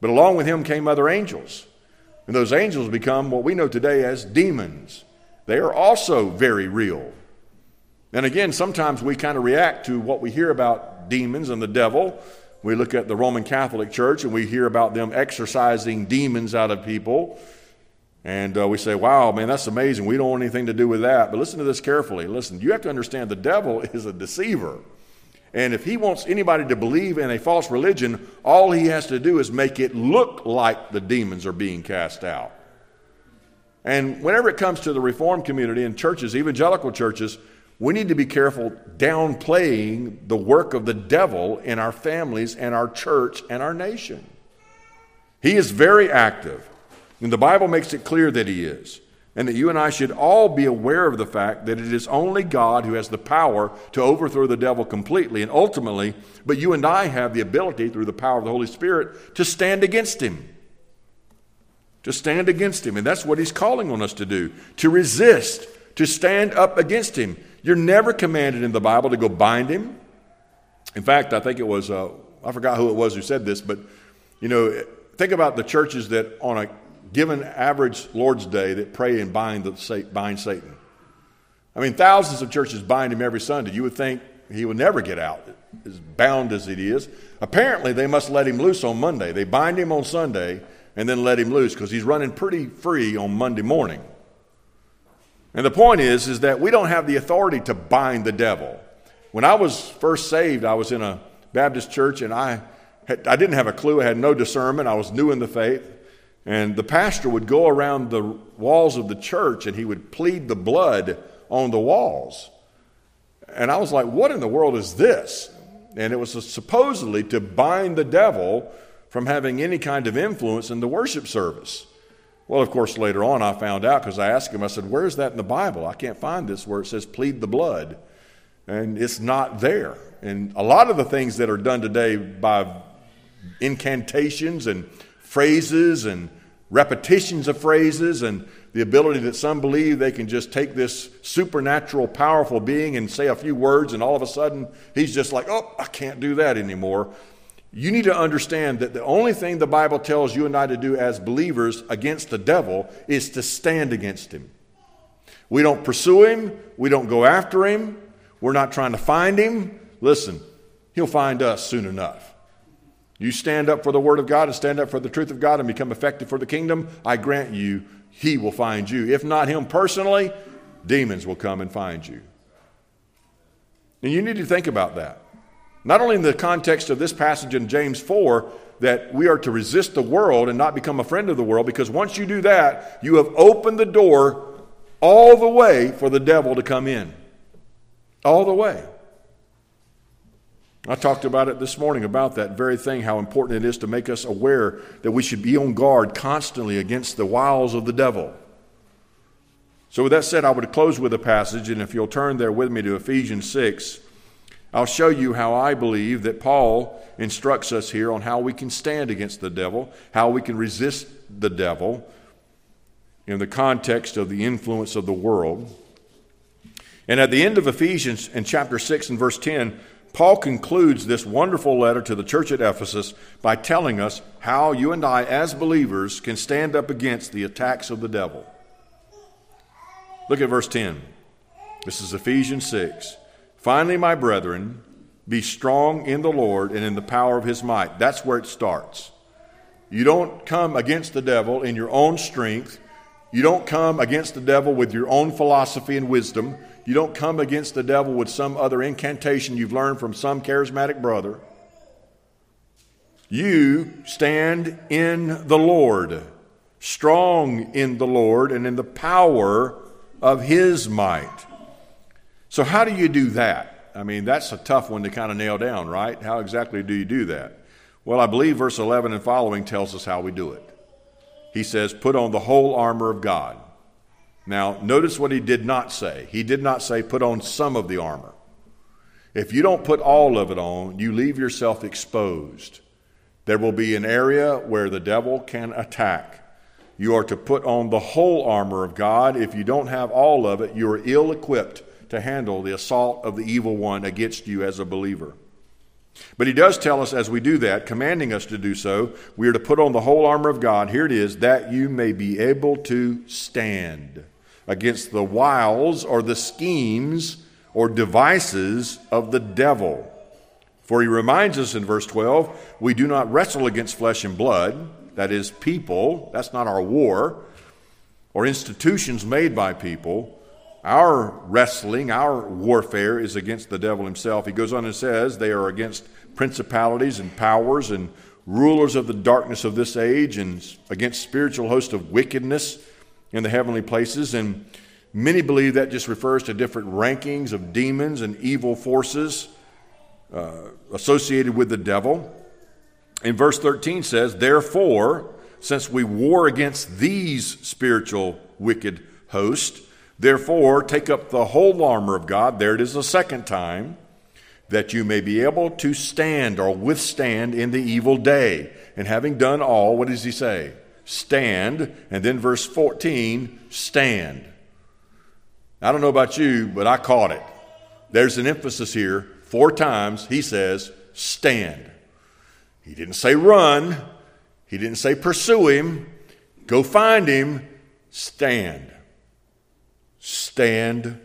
But along with him came other angels. And those angels become what we know today as demons they are also very real. And again, sometimes we kind of react to what we hear about demons and the devil. We look at the Roman Catholic Church and we hear about them exorcising demons out of people. And uh, we say, wow, man, that's amazing. We don't want anything to do with that. But listen to this carefully. Listen, you have to understand the devil is a deceiver. And if he wants anybody to believe in a false religion, all he has to do is make it look like the demons are being cast out. And whenever it comes to the Reformed community and churches, evangelical churches, we need to be careful downplaying the work of the devil in our families and our church and our nation. He is very active, and the Bible makes it clear that he is. And that you and I should all be aware of the fact that it is only God who has the power to overthrow the devil completely and ultimately, but you and I have the ability through the power of the Holy Spirit to stand against him to stand against him. And that's what he's calling on us to do to resist, to stand up against him. You're never commanded in the Bible to go bind him. In fact, I think it was, uh, I forgot who it was who said this, but you know, think about the churches that on a given average Lord's Day that pray and bind, the, bind Satan. I mean, thousands of churches bind him every Sunday. You would think he would never get out, as bound as it is. Apparently, they must let him loose on Monday. They bind him on Sunday and then let him loose because he's running pretty free on Monday morning. And the point is, is that we don't have the authority to bind the devil. When I was first saved, I was in a Baptist church and I, had, I didn't have a clue. I had no discernment. I was new in the faith. And the pastor would go around the walls of the church and he would plead the blood on the walls. And I was like, what in the world is this? And it was supposedly to bind the devil from having any kind of influence in the worship service. Well, of course, later on I found out because I asked him, I said, Where's that in the Bible? I can't find this where it says plead the blood. And it's not there. And a lot of the things that are done today by incantations and phrases and repetitions of phrases and the ability that some believe they can just take this supernatural, powerful being and say a few words, and all of a sudden he's just like, oh, I can't do that anymore. You need to understand that the only thing the Bible tells you and I to do as believers against the devil is to stand against him. We don't pursue him, we don't go after him, we're not trying to find him. Listen, he'll find us soon enough. You stand up for the Word of God and stand up for the truth of God and become effective for the kingdom, I grant you, he will find you. If not him personally, demons will come and find you. And you need to think about that. Not only in the context of this passage in James 4, that we are to resist the world and not become a friend of the world, because once you do that, you have opened the door all the way for the devil to come in. All the way. I talked about it this morning about that very thing, how important it is to make us aware that we should be on guard constantly against the wiles of the devil. So, with that said, I would close with a passage, and if you'll turn there with me to Ephesians 6, I'll show you how I believe that Paul instructs us here on how we can stand against the devil, how we can resist the devil in the context of the influence of the world. And at the end of Ephesians in chapter 6 and verse 10, Paul concludes this wonderful letter to the church at Ephesus by telling us how you and I, as believers, can stand up against the attacks of the devil. Look at verse 10. This is Ephesians 6. Finally, my brethren, be strong in the Lord and in the power of his might. That's where it starts. You don't come against the devil in your own strength. You don't come against the devil with your own philosophy and wisdom. You don't come against the devil with some other incantation you've learned from some charismatic brother. You stand in the Lord, strong in the Lord and in the power of his might. So, how do you do that? I mean, that's a tough one to kind of nail down, right? How exactly do you do that? Well, I believe verse 11 and following tells us how we do it. He says, Put on the whole armor of God now, notice what he did not say. He did not say, put on some of the armor. If you don't put all of it on, you leave yourself exposed. There will be an area where the devil can attack. You are to put on the whole armor of God. If you don't have all of it, you are ill equipped to handle the assault of the evil one against you as a believer. But he does tell us as we do that, commanding us to do so, we are to put on the whole armor of God. Here it is, that you may be able to stand against the wiles or the schemes or devices of the devil. For he reminds us in verse 12 we do not wrestle against flesh and blood, that is, people, that's not our war, or institutions made by people. Our wrestling, our warfare is against the devil himself. He goes on and says they are against principalities and powers and rulers of the darkness of this age and against spiritual hosts of wickedness in the heavenly places. And many believe that just refers to different rankings of demons and evil forces uh, associated with the devil. In verse 13 says, Therefore, since we war against these spiritual wicked hosts, therefore take up the whole armor of God. There it is a second time. That you may be able to stand or withstand in the evil day. And having done all, what does he say? stand, and then verse 14, stand. I don't know about you, but I caught it. There's an emphasis here. Four times he says, stand. He didn't say run, he didn't say pursue him, go find him, stand. Stand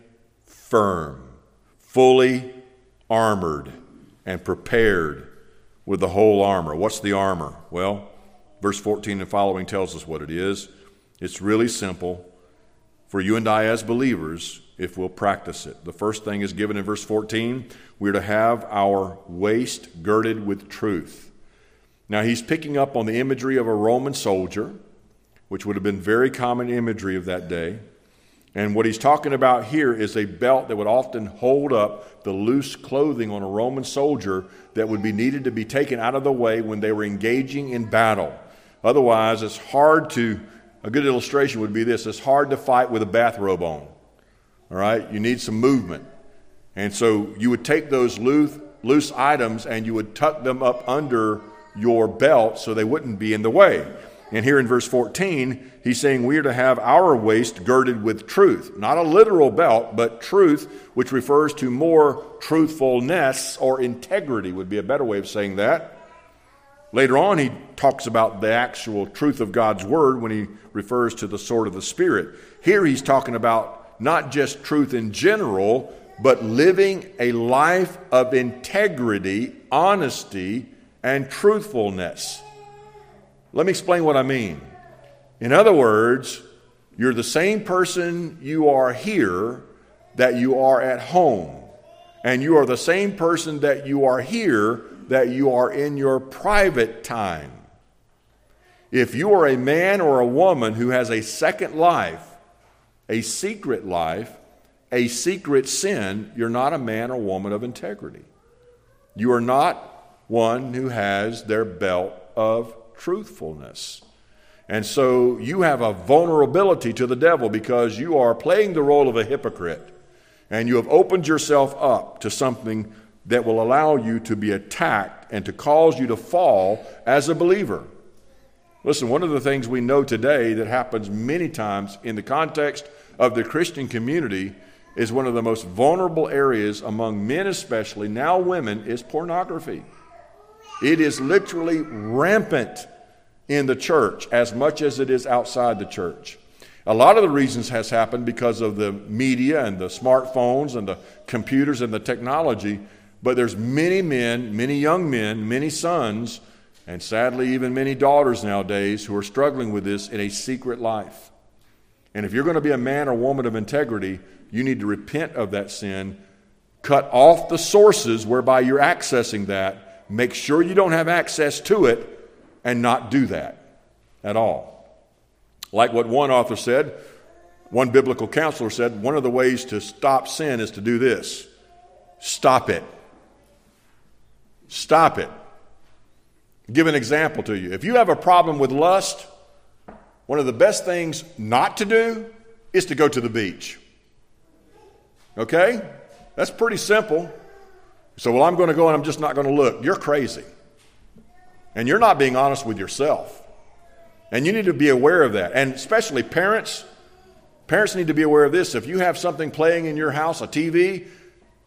firm, fully armored and prepared with the whole armor. What's the armor? Well, Verse 14 and following tells us what it is. It's really simple for you and I as believers if we'll practice it. The first thing is given in verse 14. We're to have our waist girded with truth. Now, he's picking up on the imagery of a Roman soldier, which would have been very common imagery of that day. And what he's talking about here is a belt that would often hold up the loose clothing on a Roman soldier that would be needed to be taken out of the way when they were engaging in battle. Otherwise, it's hard to, a good illustration would be this it's hard to fight with a bathrobe on. All right? You need some movement. And so you would take those loose, loose items and you would tuck them up under your belt so they wouldn't be in the way. And here in verse 14, he's saying we are to have our waist girded with truth. Not a literal belt, but truth, which refers to more truthfulness or integrity, would be a better way of saying that. Later on, he talks about the actual truth of God's word when he refers to the sword of the Spirit. Here, he's talking about not just truth in general, but living a life of integrity, honesty, and truthfulness. Let me explain what I mean. In other words, you're the same person you are here that you are at home. And you are the same person that you are here that you are in your private time. If you are a man or a woman who has a second life, a secret life, a secret sin, you're not a man or woman of integrity. You are not one who has their belt of truthfulness. And so you have a vulnerability to the devil because you are playing the role of a hypocrite. And you have opened yourself up to something that will allow you to be attacked and to cause you to fall as a believer. Listen, one of the things we know today that happens many times in the context of the Christian community is one of the most vulnerable areas among men, especially, now women, is pornography. It is literally rampant in the church as much as it is outside the church. A lot of the reasons has happened because of the media and the smartphones and the computers and the technology, but there's many men, many young men, many sons, and sadly even many daughters nowadays who are struggling with this in a secret life. And if you're going to be a man or woman of integrity, you need to repent of that sin, cut off the sources whereby you're accessing that, make sure you don't have access to it, and not do that at all. Like what one author said, one biblical counselor said, one of the ways to stop sin is to do this stop it. Stop it. Give an example to you. If you have a problem with lust, one of the best things not to do is to go to the beach. Okay? That's pretty simple. So, well, I'm going to go and I'm just not going to look. You're crazy. And you're not being honest with yourself. And you need to be aware of that. And especially parents, parents need to be aware of this. If you have something playing in your house, a TV,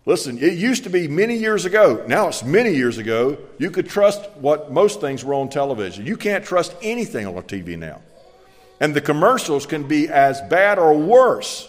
listen, it used to be many years ago. Now it's many years ago. You could trust what most things were on television. You can't trust anything on a TV now. And the commercials can be as bad or worse.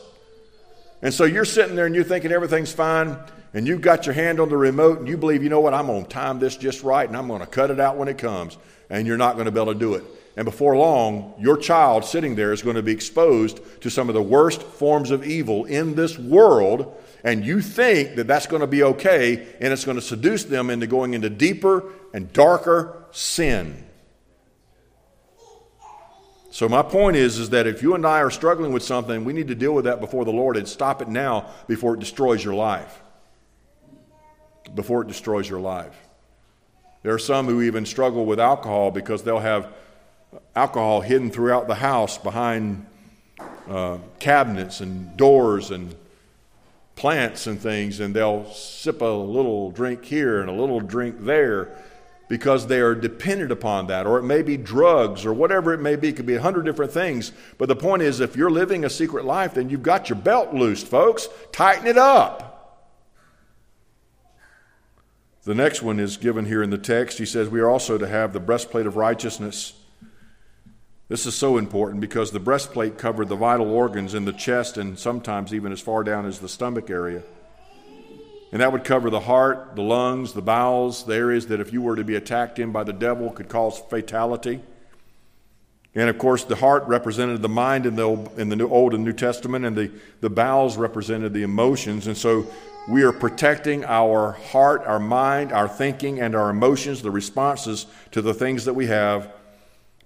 And so you're sitting there and you're thinking everything's fine and you've got your hand on the remote and you believe, you know what, I'm going to time this just right and I'm going to cut it out when it comes, and you're not going to be able to do it. And before long, your child sitting there is going to be exposed to some of the worst forms of evil in this world, and you think that that's going to be okay, and it's going to seduce them into going into deeper and darker sin. So my point is, is that if you and I are struggling with something, we need to deal with that before the Lord and stop it now before it destroys your life before it destroys your life. There are some who even struggle with alcohol because they'll have alcohol hidden throughout the house behind uh, cabinets and doors and plants and things, and they'll sip a little drink here and a little drink there because they are dependent upon that. Or it may be drugs or whatever it may be. It could be a hundred different things. But the point is, if you're living a secret life, then you've got your belt loosed, folks. Tighten it up. The next one is given here in the text. He says, We are also to have the breastplate of righteousness. This is so important because the breastplate covered the vital organs in the chest and sometimes even as far down as the stomach area. And that would cover the heart, the lungs, the bowels, the areas that if you were to be attacked in by the devil could cause fatality. And of course, the heart represented the mind in the, in the New, Old and New Testament, and the, the bowels represented the emotions. And so we are protecting our heart, our mind, our thinking, and our emotions, the responses to the things that we have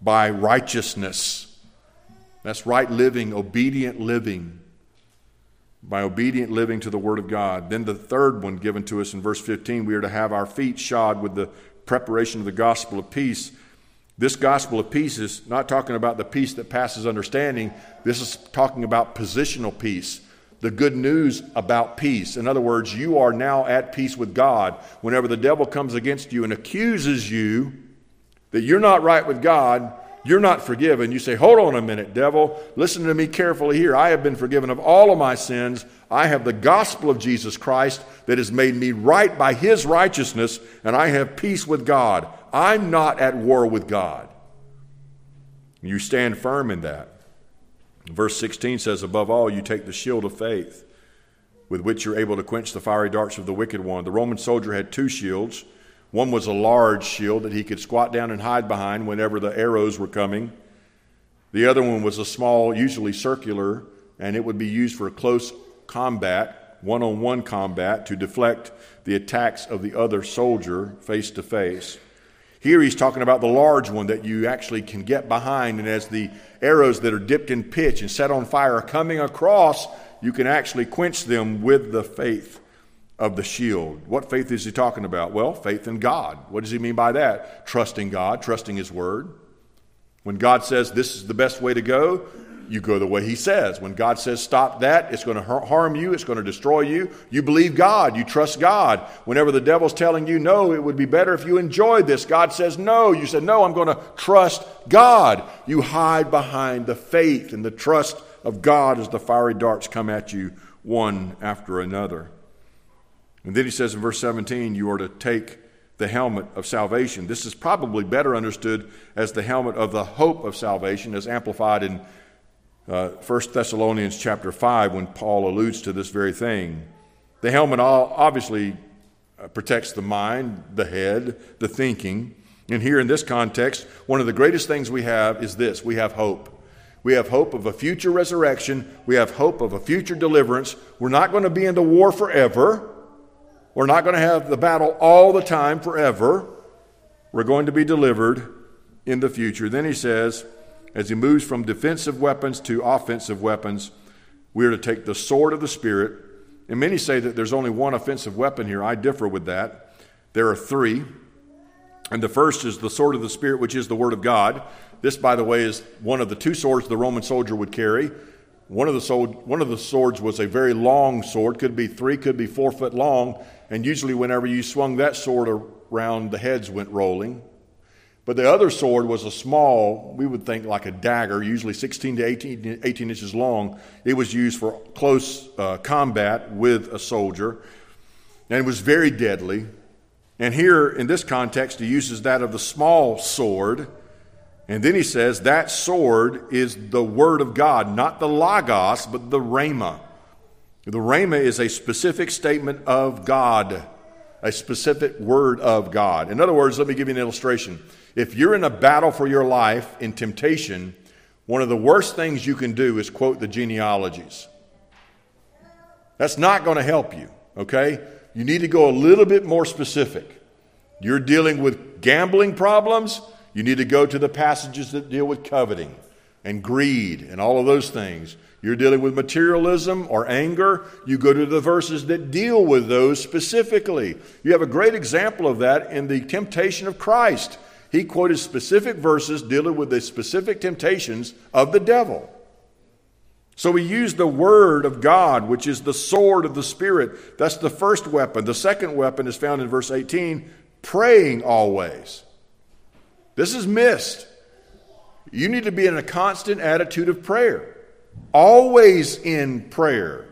by righteousness. That's right living, obedient living. By obedient living to the Word of God. Then the third one given to us in verse 15, we are to have our feet shod with the preparation of the gospel of peace. This gospel of peace is not talking about the peace that passes understanding. This is talking about positional peace the good news about peace. In other words, you are now at peace with God. Whenever the devil comes against you and accuses you that you're not right with God, you're not forgiven. You say, Hold on a minute, devil. Listen to me carefully here. I have been forgiven of all of my sins. I have the gospel of Jesus Christ that has made me right by his righteousness, and I have peace with God. I'm not at war with God. You stand firm in that. Verse 16 says, Above all, you take the shield of faith. with which you're able to quench the fiery darts of the wicked one. The Roman soldier had two shields. One was a large shield that he could squat down and hide behind whenever the arrows were coming. The other one was a small, usually circular, and it would be used for close combat, one on one combat, to deflect the attacks of the other soldier face to face. Here he's talking about the large one that you actually can get behind, and as the arrows that are dipped in pitch and set on fire are coming across, you can actually quench them with the faith of the shield. What faith is he talking about? Well, faith in God. What does he mean by that? Trusting God, trusting his word. When God says this is the best way to go, you go the way He says. When God says stop that, it's going to harm you, it's going to destroy you. You believe God, you trust God. Whenever the devil's telling you no, it would be better if you enjoyed this, God says no. You said no, I'm going to trust God. You hide behind the faith and the trust of God as the fiery darts come at you one after another. And then he says in verse 17, you are to take the helmet of salvation. This is probably better understood as the helmet of the hope of salvation, as amplified in uh, 1 Thessalonians chapter 5 when Paul alludes to this very thing. The helmet obviously uh, protects the mind, the head, the thinking. And here in this context, one of the greatest things we have is this we have hope. We have hope of a future resurrection. We have hope of a future deliverance. We're not going to be in the war forever. We're not going to have the battle all the time forever. We're going to be delivered in the future. Then he says, as he moves from defensive weapons to offensive weapons, we are to take the sword of the Spirit. And many say that there's only one offensive weapon here. I differ with that. There are three. And the first is the sword of the Spirit, which is the Word of God. This, by the way, is one of the two swords the Roman soldier would carry. One of the, sword, one of the swords was a very long sword, could be three, could be four foot long. And usually, whenever you swung that sword around, the heads went rolling. But the other sword was a small, we would think like a dagger, usually 16 to 18, 18 inches long. It was used for close uh, combat with a soldier, and it was very deadly. And here in this context, he uses that of the small sword. And then he says that sword is the word of God, not the logos, but the rhema. The rhema is a specific statement of God, a specific word of God. In other words, let me give you an illustration. If you're in a battle for your life in temptation, one of the worst things you can do is quote the genealogies. That's not going to help you, okay? You need to go a little bit more specific. You're dealing with gambling problems, you need to go to the passages that deal with coveting and greed and all of those things. You're dealing with materialism or anger, you go to the verses that deal with those specifically. You have a great example of that in the temptation of Christ. He quoted specific verses dealing with the specific temptations of the devil. So he used the word of God, which is the sword of the Spirit. That's the first weapon. The second weapon is found in verse 18 praying always. This is missed. You need to be in a constant attitude of prayer, always in prayer.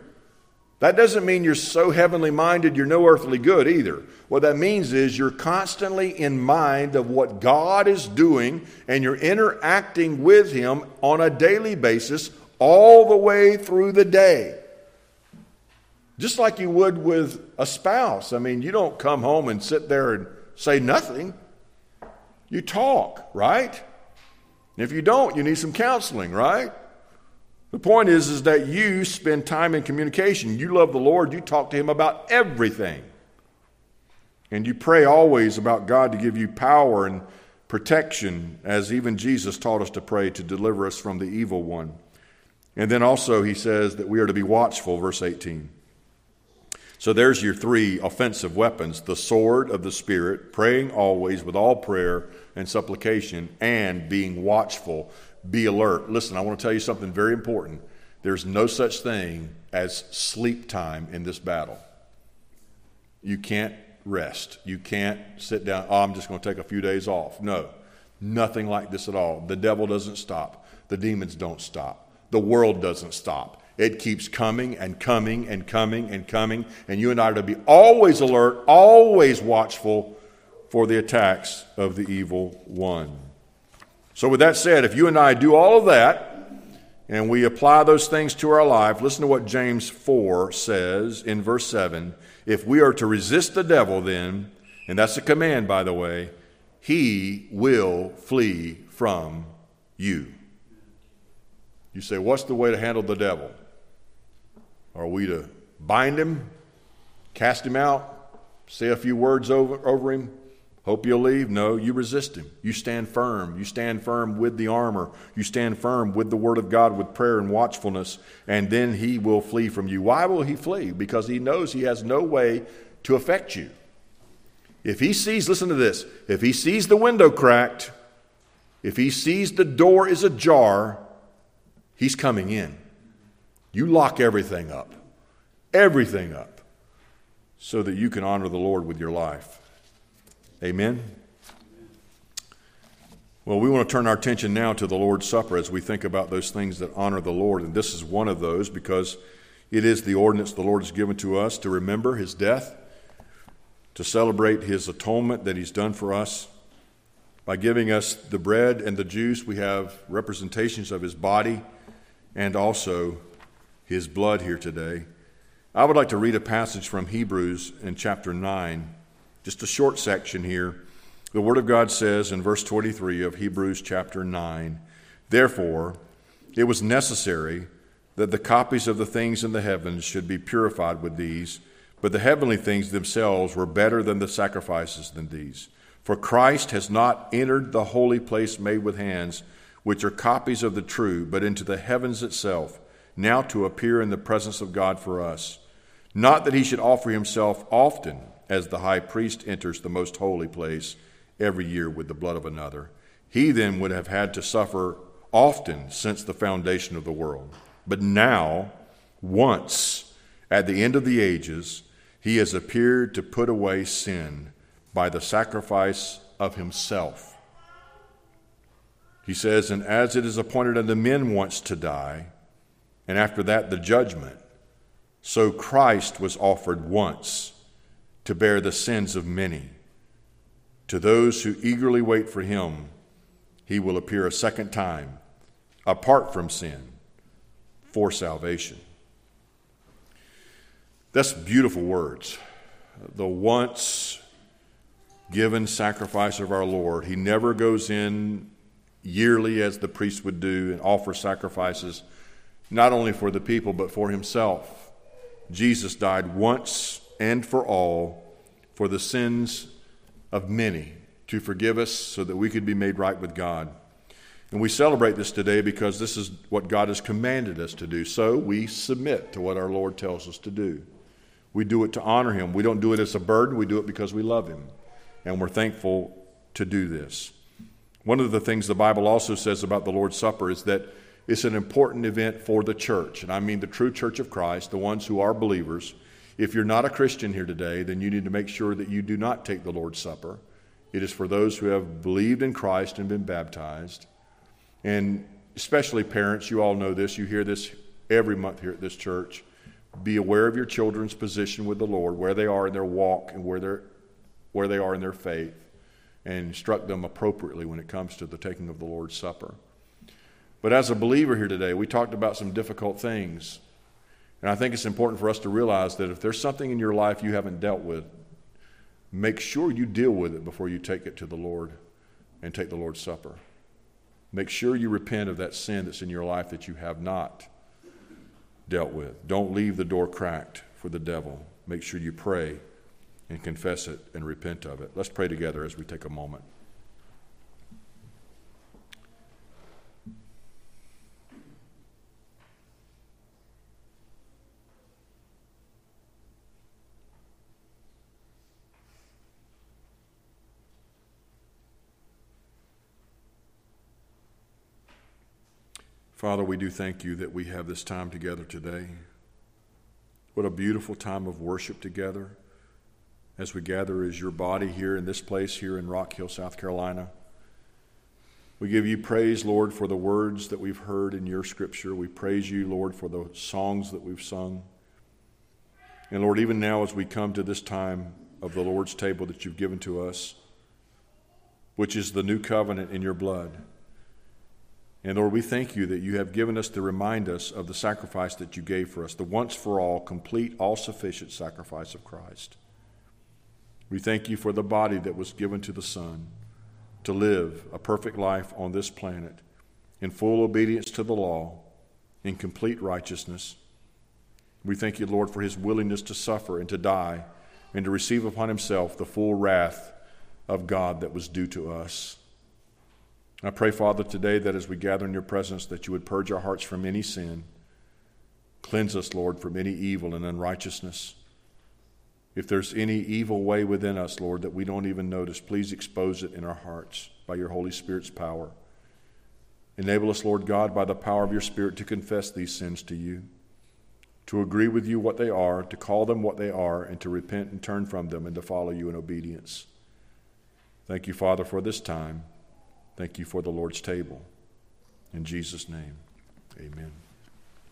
That doesn't mean you're so heavenly minded you're no earthly good either. What that means is you're constantly in mind of what God is doing and you're interacting with Him on a daily basis all the way through the day. Just like you would with a spouse. I mean, you don't come home and sit there and say nothing. You talk, right? And if you don't, you need some counseling, right? The point is, is that you spend time in communication. You love the Lord, you talk to Him about everything. And you pray always about God to give you power and protection, as even Jesus taught us to pray to deliver us from the evil one. And then also, he says that we are to be watchful, verse 18. So there's your three offensive weapons the sword of the Spirit, praying always with all prayer and supplication, and being watchful. Be alert. Listen, I want to tell you something very important. There's no such thing as sleep time in this battle. You can't rest. You can't sit down, oh, I'm just going to take a few days off. No, nothing like this at all. The devil doesn't stop, the demons don't stop, the world doesn't stop. It keeps coming and coming and coming and coming, and you and I are to be always alert, always watchful for the attacks of the evil one. So, with that said, if you and I do all of that, and we apply those things to our life, listen to what James 4 says in verse 7. If we are to resist the devil, then, and that's a command, by the way, he will flee from you. You say, What's the way to handle the devil? Are we to bind him, cast him out, say a few words over, over him, hope you'll leave? No, you resist him. You stand firm. You stand firm with the armor. You stand firm with the word of God, with prayer and watchfulness, and then he will flee from you. Why will he flee? Because he knows he has no way to affect you. If he sees, listen to this, if he sees the window cracked, if he sees the door is ajar, he's coming in. You lock everything up, everything up, so that you can honor the Lord with your life. Amen. Well, we want to turn our attention now to the Lord's Supper as we think about those things that honor the Lord. And this is one of those because it is the ordinance the Lord has given to us to remember his death to celebrate his atonement that he's done for us. By giving us the bread and the juice, we have representations of his body and also his blood here today. I would like to read a passage from Hebrews in chapter 9, just a short section here. The Word of God says in verse 23 of Hebrews chapter 9 Therefore, it was necessary that the copies of the things in the heavens should be purified with these but the heavenly things themselves were better than the sacrifices than these. For Christ has not entered the holy place made with hands, which are copies of the true, but into the heavens itself, now to appear in the presence of God for us. Not that he should offer himself often, as the high priest enters the most holy place every year with the blood of another. He then would have had to suffer often since the foundation of the world. But now, once, at the end of the ages, he has appeared to put away sin by the sacrifice of himself. He says, And as it is appointed unto men once to die, and after that the judgment, so Christ was offered once to bear the sins of many. To those who eagerly wait for him, he will appear a second time, apart from sin, for salvation. That's beautiful words. The once given sacrifice of our Lord. He never goes in yearly as the priest would do and offer sacrifices, not only for the people, but for himself. Jesus died once and for all for the sins of many to forgive us so that we could be made right with God. And we celebrate this today because this is what God has commanded us to do. So we submit to what our Lord tells us to do. We do it to honor Him. We don't do it as a burden, we do it because we love Him. And we're thankful to do this. One of the things the Bible also says about the Lord's Supper is that it's an important event for the church. And I mean the true church of Christ, the ones who are believers. If you're not a Christian here today, then you need to make sure that you do not take the Lord's Supper. It is for those who have believed in Christ and been baptized. And especially parents, you all know this. You hear this every month here at this church. Be aware of your children's position with the Lord, where they are in their walk and where, they're, where they are in their faith, and instruct them appropriately when it comes to the taking of the Lord's Supper. But as a believer here today, we talked about some difficult things. And I think it's important for us to realize that if there's something in your life you haven't dealt with, make sure you deal with it before you take it to the Lord and take the Lord's Supper. Make sure you repent of that sin that's in your life that you have not dealt with. Don't leave the door cracked for the devil. Make sure you pray and confess it and repent of it. Let's pray together as we take a moment. Father, we do thank you that we have this time together today. What a beautiful time of worship together as we gather as your body here in this place, here in Rock Hill, South Carolina. We give you praise, Lord, for the words that we've heard in your scripture. We praise you, Lord, for the songs that we've sung. And Lord, even now as we come to this time of the Lord's table that you've given to us, which is the new covenant in your blood. And Lord, we thank you that you have given us to remind us of the sacrifice that you gave for us, the once for all, complete, all sufficient sacrifice of Christ. We thank you for the body that was given to the Son to live a perfect life on this planet in full obedience to the law, in complete righteousness. We thank you, Lord, for his willingness to suffer and to die and to receive upon himself the full wrath of God that was due to us. I pray, Father, today that as we gather in your presence, that you would purge our hearts from any sin. Cleanse us, Lord, from any evil and unrighteousness. If there's any evil way within us, Lord, that we don't even notice, please expose it in our hearts by your Holy Spirit's power. Enable us, Lord God, by the power of your Spirit to confess these sins to you, to agree with you what they are, to call them what they are, and to repent and turn from them and to follow you in obedience. Thank you, Father, for this time. Thank you for the Lord's table. In Jesus' name, amen.